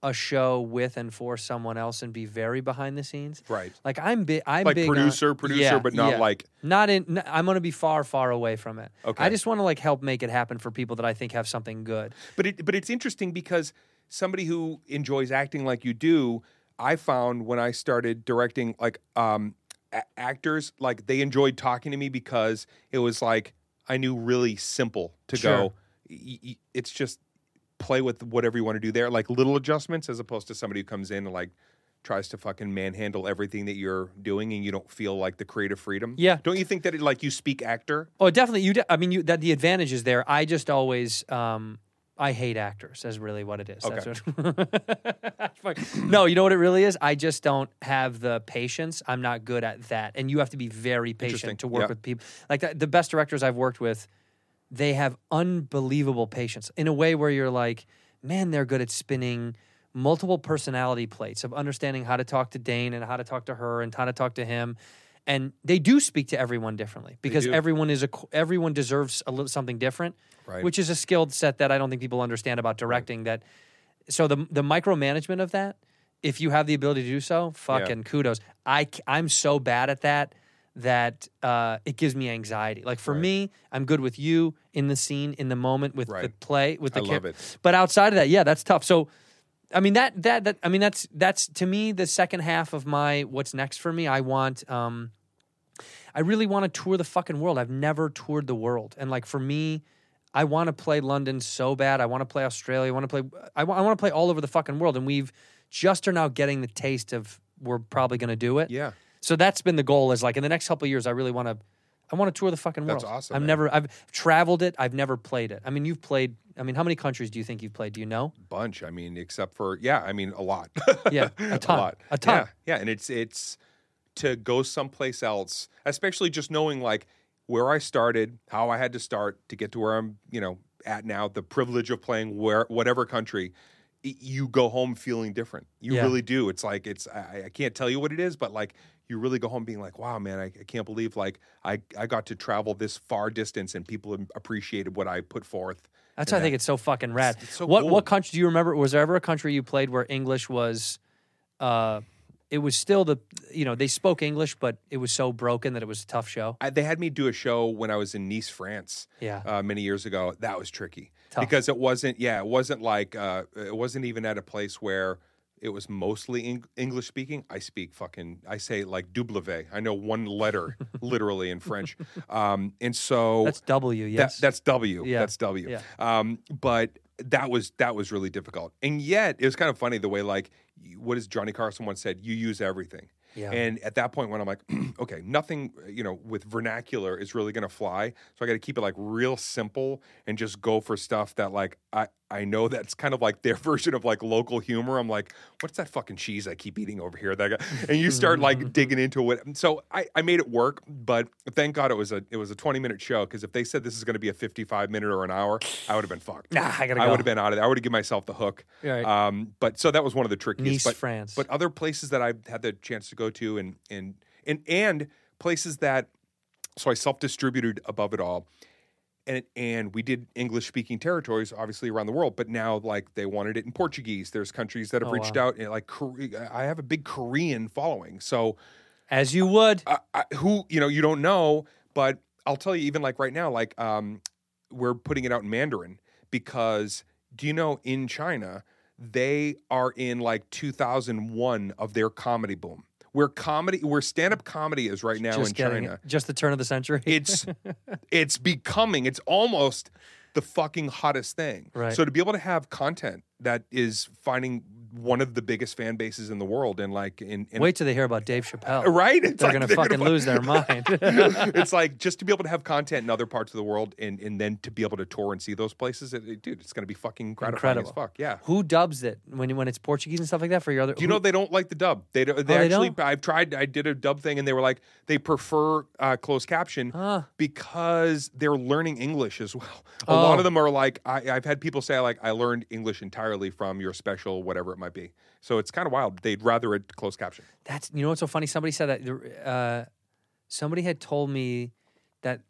a show with and for someone else and be very behind the scenes. Right. Like I'm big. I'm Like big on- producer, producer, Yeah, but not yeah. like- Not in. n- I'm going to be far, far away from it. Okay. I just want to like help make it happen for people that I think have something good. But it but it's interesting because somebody who enjoys acting like you do, I found when I started directing like um a- actors like they enjoyed talking to me because it was like I knew really simple to Sure. go y- y- it's just play with whatever you want to do there like little adjustments as opposed to somebody who comes in and like tries to fucking manhandle everything that you're doing and you don't feel like the creative freedom. Yeah. Don't you think that it, like you speak actor? Oh, definitely. You. De- I mean, you. That the advantage is there. I just always. Um, I hate actors. Is really what it is. That's what, no, you know what it really is. I just don't have the patience. I'm not good at that, and you have to be very patient to work Yeah. with people. Like the, the best directors I've worked with, they have unbelievable patience in a way where you're like, man, they're good at spinning multiple personality plates of understanding how to talk to Dane and how to talk to her and how to talk to him. And they do speak to everyone differently because everyone is a everyone deserves a little something different, Right. which is a skill set that I don't think people understand about directing. That so the the micromanagement of that, if you have the ability to do so, fucking kudos. I I'm so bad at that that uh, it gives me anxiety. Like for me, I'm good with you in the scene, in the moment, with the play, with the I love it. But outside of that, yeah, that's tough. So. I mean that that that I mean that's that's to me the second half of my what's next for me. I want um I really want to tour the fucking world. I've never toured the world. And like for me, I want to play London so bad. I want to play Australia. I want to play I want, want to play all over the fucking world and we've just are now getting the taste of we're probably going to do it. Yeah. So that's been the goal is like in the next couple of years I really want to I want to tour the fucking world. That's awesome, I've man. never I've traveled it. I've never played it. I mean, you've played I mean, how many countries do you think you've played? Do you know? bunch. I mean, except for yeah, I mean a lot. Yeah, a ton. lot. A ton. Yeah, yeah, and it's it's to go someplace else, especially just knowing like where I started, how I had to start to get to where I'm, you know, at now. The privilege of playing where whatever country. You go home feeling different. You Yeah. really do. It's like it's. I, I can't tell you what it is, but like you really go home being like, "Wow, man, I, I can't believe like I I got to travel this far distance and people appreciated what I put forth." That's why I think it's so fucking rad. it's so what cool. what country do you remember? Was there ever a country you played where English was, uh, it was still the you know they spoke English, but it was so broken that it was a tough show. I, they had me do a show when I was in Nice, France. Yeah. uh, many years ago. That was tricky Tough. because it wasn't. Yeah, it wasn't like uh, it wasn't even at a place where it was mostly Eng- English speaking. I speak fucking. I say like double i know one letter literally in French, um, and so That's W. that- Yes, that's W. Yeah. That's W. Yeah. Um, but that was that was really difficult, and yet it was kind of funny the way like what is Johnny Carson once said: "You use everything." And at that point, when I'm like, okay, nothing, you know, with vernacular is really going to fly. So I got to keep it like real simple and just go for stuff that like I I know that's kind of like their version of like local humor. I'm like, what's that fucking cheese I keep eating over here? That guy, and you start like digging into it. So I, I made it work, but thank God it was a it was a 20 minute show because if they said this is going to be a 55 minute or an hour, I would have been fucked. Nah, I gotta I would have been out of there. I would have given myself the hook. Right. Um, but so that was one of the trickiest. Nice, but, France. But other places that I've had the chance to go to and and and and places that. So I self distributed above it all, and and we did English speaking territories, obviously around the world. But now, like they wanted it in Portuguese. There's countries that have Oh, reached wow. out, and like I have a big Korean following, so. As you would. I, I, who you know you don't know, but I'll tell you even like right now, like um, we're putting it out in Mandarin because do you know in China they are in like 2001 of their comedy boom. Where comedy, where stand-up comedy is right now just in China, it. Just the turn of the century. it's it's becoming, it's almost the fucking hottest thing. Right. So to be able to have content that is finding one of the biggest fan bases in the world, and like in, in Wait till they hear about Dave Chappelle. right, It's They're like gonna fucking fu- lose their mind. it's like just to be able to have content in other parts of the world and, and then to be able to tour and see those places, it, it- dude, it's going to be fucking Incredible. as fuck. Yeah. Who dubs it when when it's Portuguese and stuff like that for your other? Do you know they don't like the dub? They don't, they Oh, they actually. don't? I've tried. I did a dub thing, and they were like they prefer uh, closed caption Huh. because they're learning English as well. A Oh. lot of them are like I, I've had people say like I learned English entirely from your special, whatever it might be. So it's kind of wild. They'd rather it closed caption. That's you know what's so funny. Somebody said that. Uh, somebody had told me that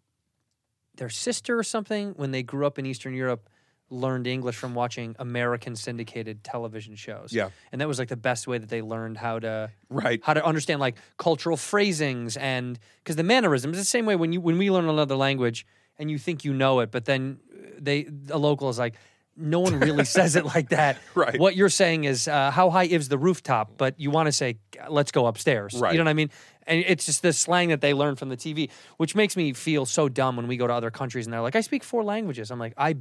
their sister or something, when they grew up in Eastern Europe, learned English from watching American syndicated television shows. Yeah. and that was like the best way that they learned how to Right. how to understand like cultural phrasings and because the mannerisms. The same way when you when we learn another language and you think you know it, but then they a local is like. No one really says it like that. Right. What you're saying is, uh, how high is the rooftop? But you want to say, let's go upstairs. Right. You know what I mean? And it's just the slang that they learn from the TV, which makes me feel so dumb when we go to other countries and they're like, I speak four languages. I'm like, I,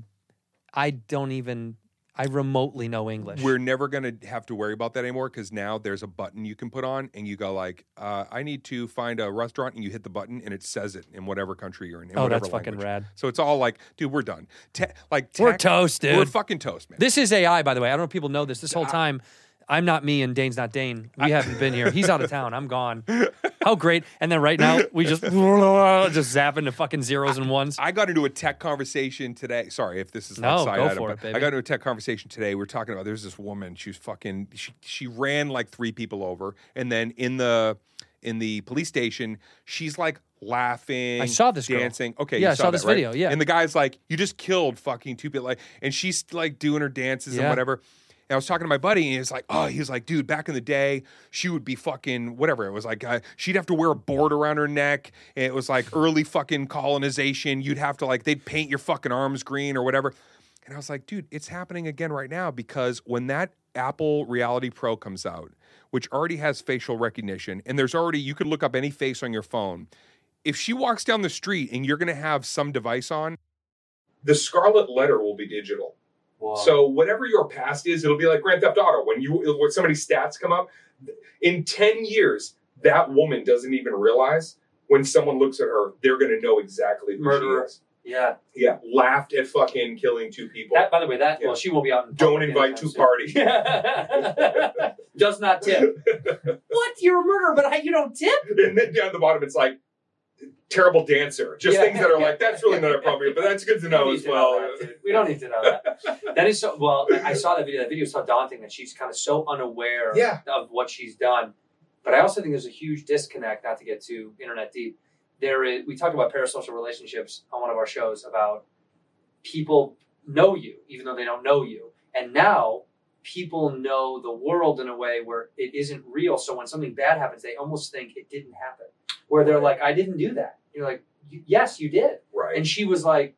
I don't even, I remotely know English. We're never going to have to worry about that anymore because now there's a button you can put on and you go like, uh, I need to find a restaurant and you hit the button and it says it in whatever country you're in. in Oh, that's fucking rad. So it's all like, dude, we're done. Te- like We're tech- toast, We're fucking toast, man. This is AI, by the way. I don't know if people know this. This whole time, I'm not me and Dane's not Dane. We haven't been here. He's out of town. I'm gone. How great. And then right now, we just just zapping to fucking zeros and ones. I got into a tech conversation today. Sorry if this is No, like side go item, for it, baby. I got into a tech conversation today. We are talking about there's this woman. She was fucking. She she ran like three people over, and then in the in the police station, she's like laughing. I saw this girl. dancing. Okay, Yeah, I saw, saw that, this right? video, yeah. and the guy's like, "You just killed fucking two people," like, and she's like doing her dances and whatever. And I was talking to my buddy, and he's like, "Oh, he's like, dude, back in the day, she would be fucking whatever. It was like uh, she'd have to wear a board around her neck. It was like early fucking colonization. You'd have to like they'd paint your fucking arms green or whatever." And I was like, "Dude, it's happening again right now because when that Apple Reality Pro comes out, which already has facial recognition, and there's already you could look up any face on your phone. If she walks down the street and you're going to have some device on, the scarlet letter will be digital." So whatever your past is, it'll be like Grand Theft Auto. When you when somebody's stats come up, in ten years, that woman doesn't even realize when someone looks at her, they're going to know exactly who Murderer. she is. Yeah. Yeah, laughed at fucking killing two people. That, by the way, that Yeah. well, she won't be out. In Don't invite anytime to soon. party. Does not tip. what? You're a murderer, but you don't tip? and then down the bottom, it's like terrible dancer. Just Yeah. things that are like that's really not appropriate, but that's good to know as know well. that, we don't need to know that. That is so. Well, I saw that video. That video is so daunting that she's kind of so unaware Yeah. of what she's done. But I also think there's a huge disconnect. Not to get too internet deep. There is. We talked about parasocial relationships on one of our shows about people know you even though they don't know you, and now people know the world in a way where it isn't real. So when something bad happens, they almost think it didn't happen. Where they're like, "I didn't do that." You're like, "Yes, you did." Right. And she was like,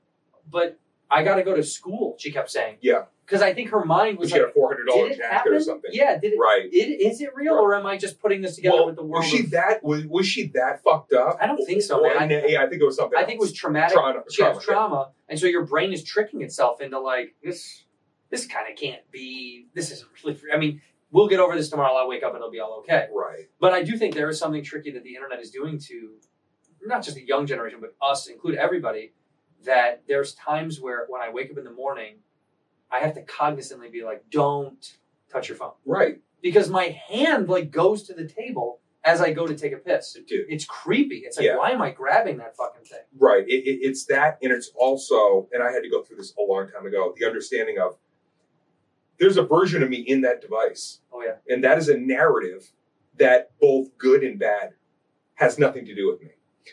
"But I got to go to school." She kept saying, Yeah. because I think her mind was she had like, a four hundred dollar "Did it jacket happen? or something. Yeah, did it? Right. It, is it real, Right. or am I just putting this together Well, with the world?" was she of- that was, was she that fucked up? I don't think so, man. I- yeah, I think it was something. I think it was else. traumatic. Trauma- she has trauma, trauma, and so your brain is tricking itself into like this. This kind of can't be. This isn't really. Free. I mean, we'll get over this tomorrow. I'll wake up and it'll be all okay. right. But I do think there is something tricky that the internet is doing to not just the young generation, but us, include everybody. That there's times where when I wake up in the morning, I have to cognizantly be like, "Don't touch your phone," Right. because my hand like goes to the table as I go to take a piss. Dude. It's creepy. It's like, Yeah. why am I grabbing that fucking thing? Right. It, it, it's that, and it's also, and I had to go through this a long time ago. The understanding of there's a version of me in that device, Oh yeah, and that is a narrative that both good and bad has nothing to do with me.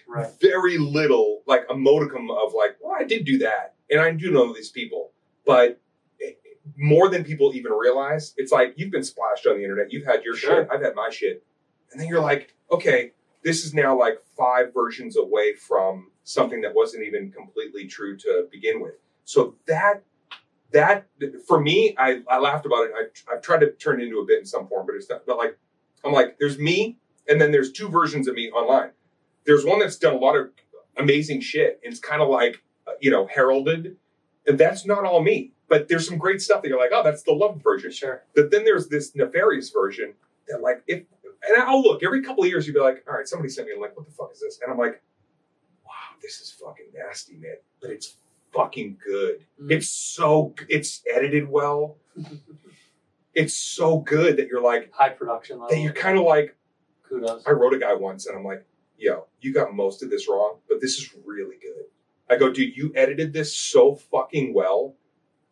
Right. Very little, like a modicum of like, well, I did do that, and I do know these people, but more than people even realize, it's like you've been splashed on the internet. You've had your Sure. shit. I've had my shit, and then you're like, okay, this is now like five versions away from something that wasn't even completely true to begin with. So that that for me, I, I laughed about it. I, I've tried to turn it into a bit in some form, but it's not. But like, I'm like, there's me, and then there's two versions of me online. There's one that's done a lot of amazing shit, and it's kind of like, uh, you know, heralded, and that's not all me. But there's some great stuff that you're like, oh, that's the loved version. Sure. But then there's this nefarious version that, like, if and I'll look every couple of years, you'd be like, all right, somebody sent me a link. What the fuck is this? And I'm like, wow, this is fucking nasty, man. But it's fucking good. Mm. It's so it's edited well. it's so good that you're like High production level. that you're kind of like kudos. I wrote a guy once and I'm like, yo, you got most of this wrong, but this is really good. I go, dude, you edited this so fucking well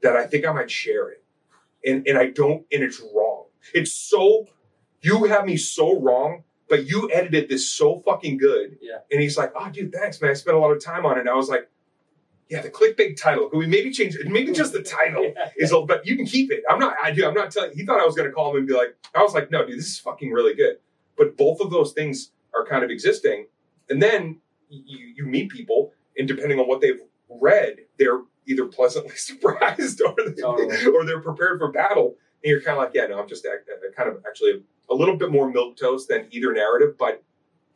that I think I might share it. And and I don't and it's wrong. It's so you have me so wrong, but you edited this so fucking good. Yeah. And he's like, oh dude, thanks, man. I spent a lot of time on it. And I was like, yeah, the clickbait title. Can we maybe change it? Maybe just the title is a, but you can keep it. I'm not, I do, I'm not telling, he thought I was going to call him and be like, I was like, no, dude, this is fucking really good. But both of those things are kind of existing. And then you, you meet people and depending on what they've read, they're either pleasantly surprised or, they, Totally. or they're prepared for battle. And you're kind of like, yeah, no, I'm just act- kind of actually a little bit more milk toast than either narrative, but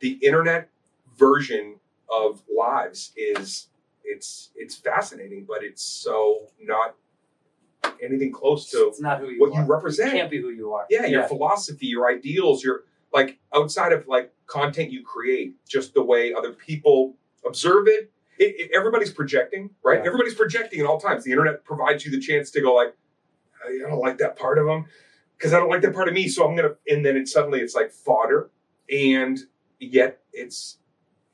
the internet version of lives is it's it's fascinating, but it's so not anything close to it's not who you what are. you represent. can't be who you are. yeah, your philosophy, your ideals, your like outside of like content you create, just the way other people observe it. it, it- everybody's projecting, right? Yeah. Everybody's projecting at all times. The internet provides you the chance to go like, I don't like that part of them because I don't like that part of me. So I'm gonna, and then it suddenly it's like fodder, and yet it's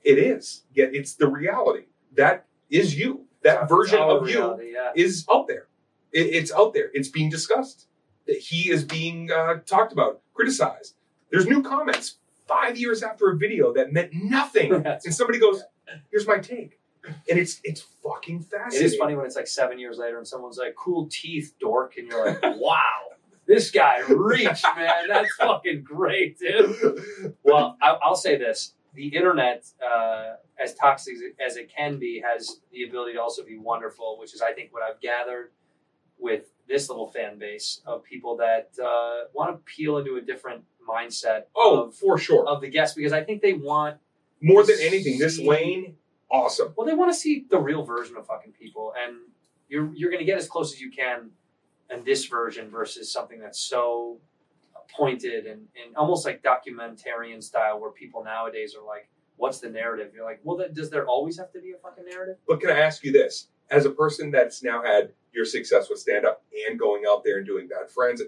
it is yet it's the reality that is you. That It's version of you yeah. is out there. It, it's out there. It's being discussed. He is being uh, talked about, criticized. There's new comments five years after a video that meant nothing, and somebody goes, "Here's my take," and it's it's fucking It fascinating. is funny when it's like seven years later and someone's like, "Cool teeth, dork," and you're like, "Wow, this guy reached, man. That's fucking great, dude." Well, I, I'll say this: the internet, uh, as toxic as it can be, has the ability to also be wonderful, which is, I think, what I've gathered with this little fan base of people that uh, want to peel into a different mindset Oh, of, for sure. of the guests because I think they want More than anything, this lane, awesome. Well, they want to see the real version of fucking people, and you're you're going to get as close as you can in this version versus something that's so pointed and, and almost like documentarian style, where people nowadays are like, "What's the narrative?" You're like, "Well, that, does there always have to be a fucking narrative?" But can I ask you this? As a person that's now had your success with stand up and going out there and doing bad friends,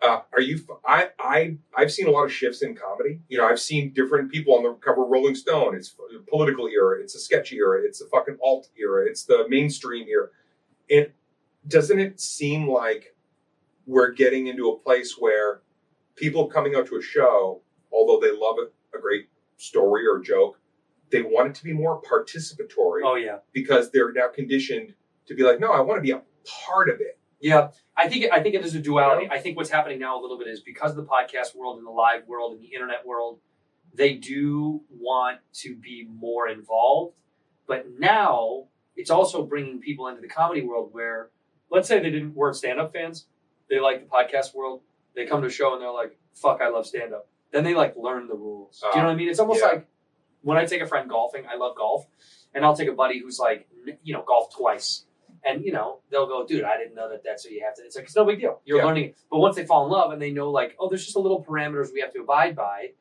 uh, are you? I I I've seen a lot of shifts in comedy. You know, I've seen different people on the cover of Rolling Stone. It's a political era. It's a sketch era. It's a fucking alt era. It's the mainstream era. And doesn't it seem like we're getting into a place where people coming out to a show, although they love a, a great story or joke, they want it to be more participatory Oh yeah, because they're now conditioned to be like, no, I want to be a part of it. yeah. I think I think it is a duality. I think what's happening now a little bit is because of the podcast world and the live world and the internet world, they do want to be more involved. But now it's also bringing people into the comedy world where, let's say they didn't weren't stand up fans, they like the podcast world. They come to a show and they're like, "Fuck, I love stand up." Then they like learn the rules. Do you know what I ah, mean? It's almost yeah. like when I take a friend golfing. I love golf, and I'll take a buddy who's like, you know, golf twice. And you know they'll go, dude. I didn't know that that's what you have to. It's like it's no big deal. You're Yeah. learning it. But once they fall in love and they know, like, oh, there's just a little parameters we have to abide by,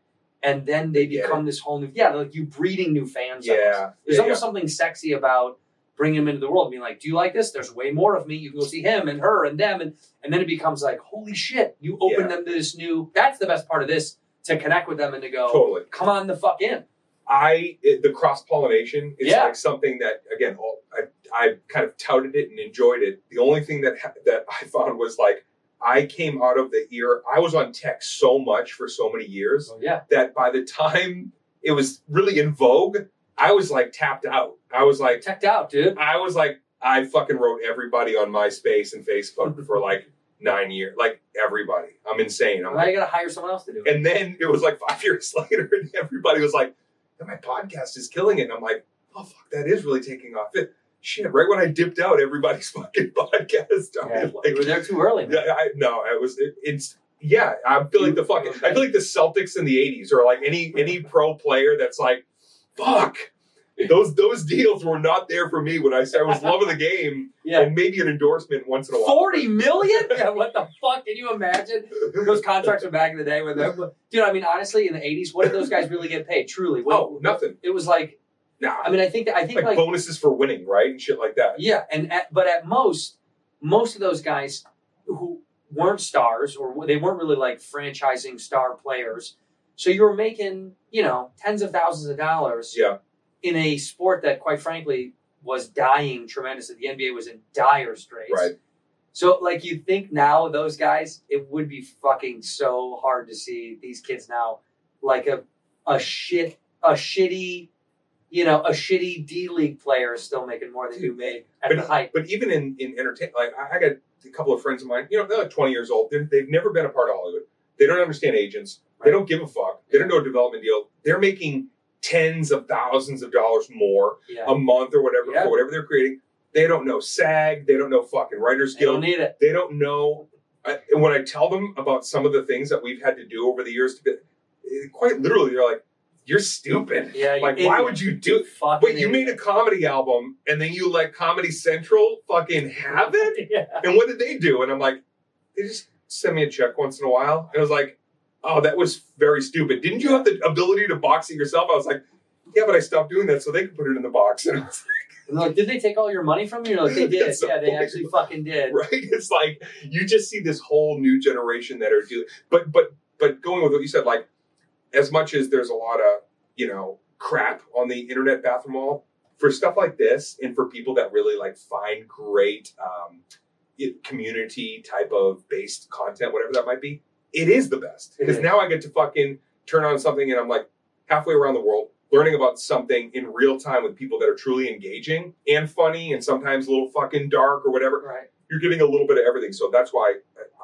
and then they They become this whole new. Yeah, like you breeding new fans. Yeah, There's yeah, almost something sexy about bringing them into the world being like, do you like this? There's way more of me. You can go see him and her and them. And, and then it becomes like, holy shit, you open Yeah. them to this new. That's the best part of this to connect with them and to go, totally. come on the fuck in. I it, the cross pollination is Yeah. like something that again all, I I kind of touted it and enjoyed it. The only thing that ha- that I found was like I came out of the ear. I was on tech so much for so many years So yeah, that by the time it was really in vogue, I was like tapped out. I was like, tapped out, dude. I was like, I fucking wrote everybody on MySpace and Facebook for like nine years, like everybody. I'm insane. I'm Now you gotta hire someone else to do it. and then it was like five years later, and everybody was like, my podcast is killing it. And I'm like, oh fuck, that is really taking off. It shit. Right when I dipped out, everybody's fucking podcast started. you were Like, there too early, man. yeah, I, no, it was it, it's. Yeah, I feel like the fucking. I feel like the Celtics in the '80s, or like any any pro player that's like, "Fuck, those those deals were not there for me when I. I was loving the game, Yeah. and maybe an endorsement once in a while. 40 million? Yeah, what the fuck? Can you imagine? Those contracts were back in the day when they Dude, I mean, honestly, in the 80s, what did those guys really get paid? Truly. What, Oh, nothing. It was like, Nah, I mean, I think that, I think like, like, bonuses for winning, right, and shit like that. yeah, and at, but at most, most of those guys who weren't stars or they weren't really like franchising star players. So you were making, you know, tens of thousands of dollars Yeah, in a sport that, quite frankly, was dying tremendously. The NBA was in dire straits. right. So, like, you think now those guys, it would be fucking so hard to see these kids now, like a a shit, a shitty, you know, a shitty D League player is still making more than you made at the But, height. but even in in entertainment, like I, I got a couple of friends of mine. You know, they're like 20 years old. They're, they've never been a part of Hollywood. They don't understand agents. They don't give a fuck. They don't know a development deal. They're making tens of thousands of dollars more Yeah, a month or whatever Yeah. for whatever they're creating. They don't know SAG. They don't know fucking Writers they don't Guild. need it. They don't know. I, and when I tell them about some of the things that we've had to do over the years to get, eh, quite literally, they're like, "You're stupid. Yeah, like, why would you do? Fucking Wait, you made a comedy album and then you let Comedy Central fucking have it? yeah. And what did they do? And I'm like, they just send me a check once in a while. And I was like, oh, that was very stupid. Didn't you have the ability to box it yourself? I was like, yeah, but I stopped doing that so they could put it in the box. And And they're like, did they take all your money from you? You're like, they did. Yeah, they actually fucking did. right? It's like you just see this whole new generation that are doing. But but but going with what you said, like as much as there's a lot of you know crap on the internet bathroom wall for stuff like this, and for people that really like find great um, community type of based content, whatever that might be, it is the best because now I get to fucking turn on something and I'm like halfway around the world learning about something in real time with people that are truly engaging and funny and sometimes a little fucking dark or whatever Right. you're getting a little bit of everything. So that's why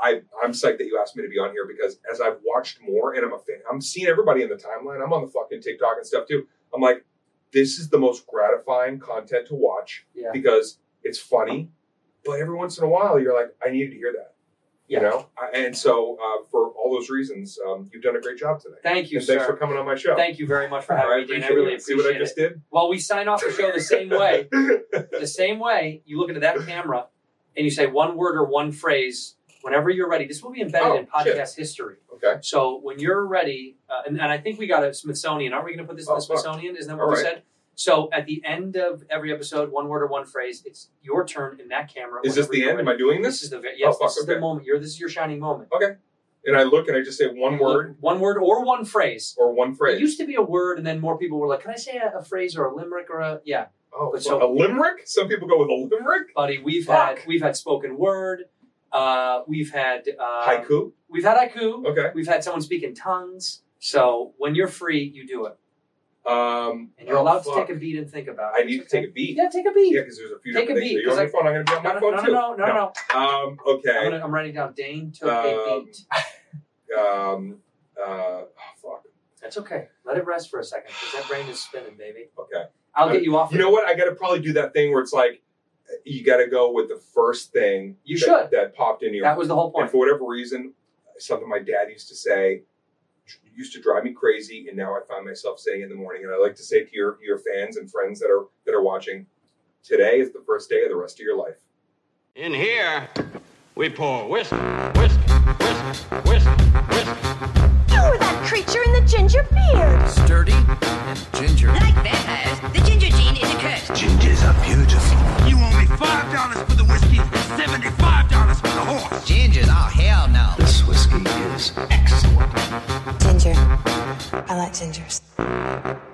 I, I'm psyched that you asked me to be on here because as I've watched more and I'm a fan, I'm seeing everybody in the timeline. I'm on the fucking TikTok and stuff too. I'm like, this is the most gratifying content to watch Yeah. because it's funny, but every once in a while you're like, I needed to hear that. Yeah. You know, and so uh, for all those reasons, um, you've done a great job today. Thank you, and thanks sir. for coming on my show. Thank you very much for having right, me, Dean. I really it. See what I it. just did? Well, we sign off the show the same way. the same way you look into that camera and you say one word or one phrase whenever you're ready. This will be embedded Oh, in podcast history. okay. So when you're ready, uh, and, and I think we got a Smithsonian. Aren't we going to put this in Oh, the. Smithsonian? Isn't that All what we right. said? So at the end of every episode, one word or one phrase. It's your turn in that camera. Is this the end? Am. I doing This this? is the yes. Oh, fuck, this is the moment. You're this is your shining moment. Okay. And I look and I just say one word One word or one phrase. or one phrase. It used to be a word, and then more people were like, "Can I say a, a phrase or a limerick or a yeah?" Oh, But so- a limerick? Some people go with a limerick. buddy. We've Fuck. had we've had spoken word. Uh, we've had uh, Haiku. We've had haiku. Okay. We've had someone speak in tongues. So when you're free, you do it, Um, and you're oh, allowed fuck. to take a beat and think about it. I need to okay. take a beat. Yeah, take a beat. Yeah, because there's a few Take different a things. beat, Are you on 'cause your I- phone? I'm going to be on No, my no, phone no, too. no, no, no, no. Um, I'm, okay. gonna, I'm writing down. Dane took a Um, beat. Um, uh, oh, fuck. That's okay. Let it rest for a second because that brain is spinning, baby. Okay. I'll get you off. You know what? I got to probably do that thing where it's like, you got to go with the first thing You that, should. that popped in your That was the whole And point. for whatever reason, something my dad used to say used to drive me crazy, and now I find myself saying in the morning. And I like to say to your your fans and friends that are that are watching, today is the first day of the rest of your life. In here, we pour whisk, whisk, whisk, whisk, whisk. You were that creature in the ginger beard. Sturdy and ginger. Like vampires, the ginger gene is a curse. Gingers are beautiful. You owe me five dollars for the whiskey and seventy-five dollars for the horse. Gingers? Oh, hell no. This whiskey is excellent. Ginger. I like gingers.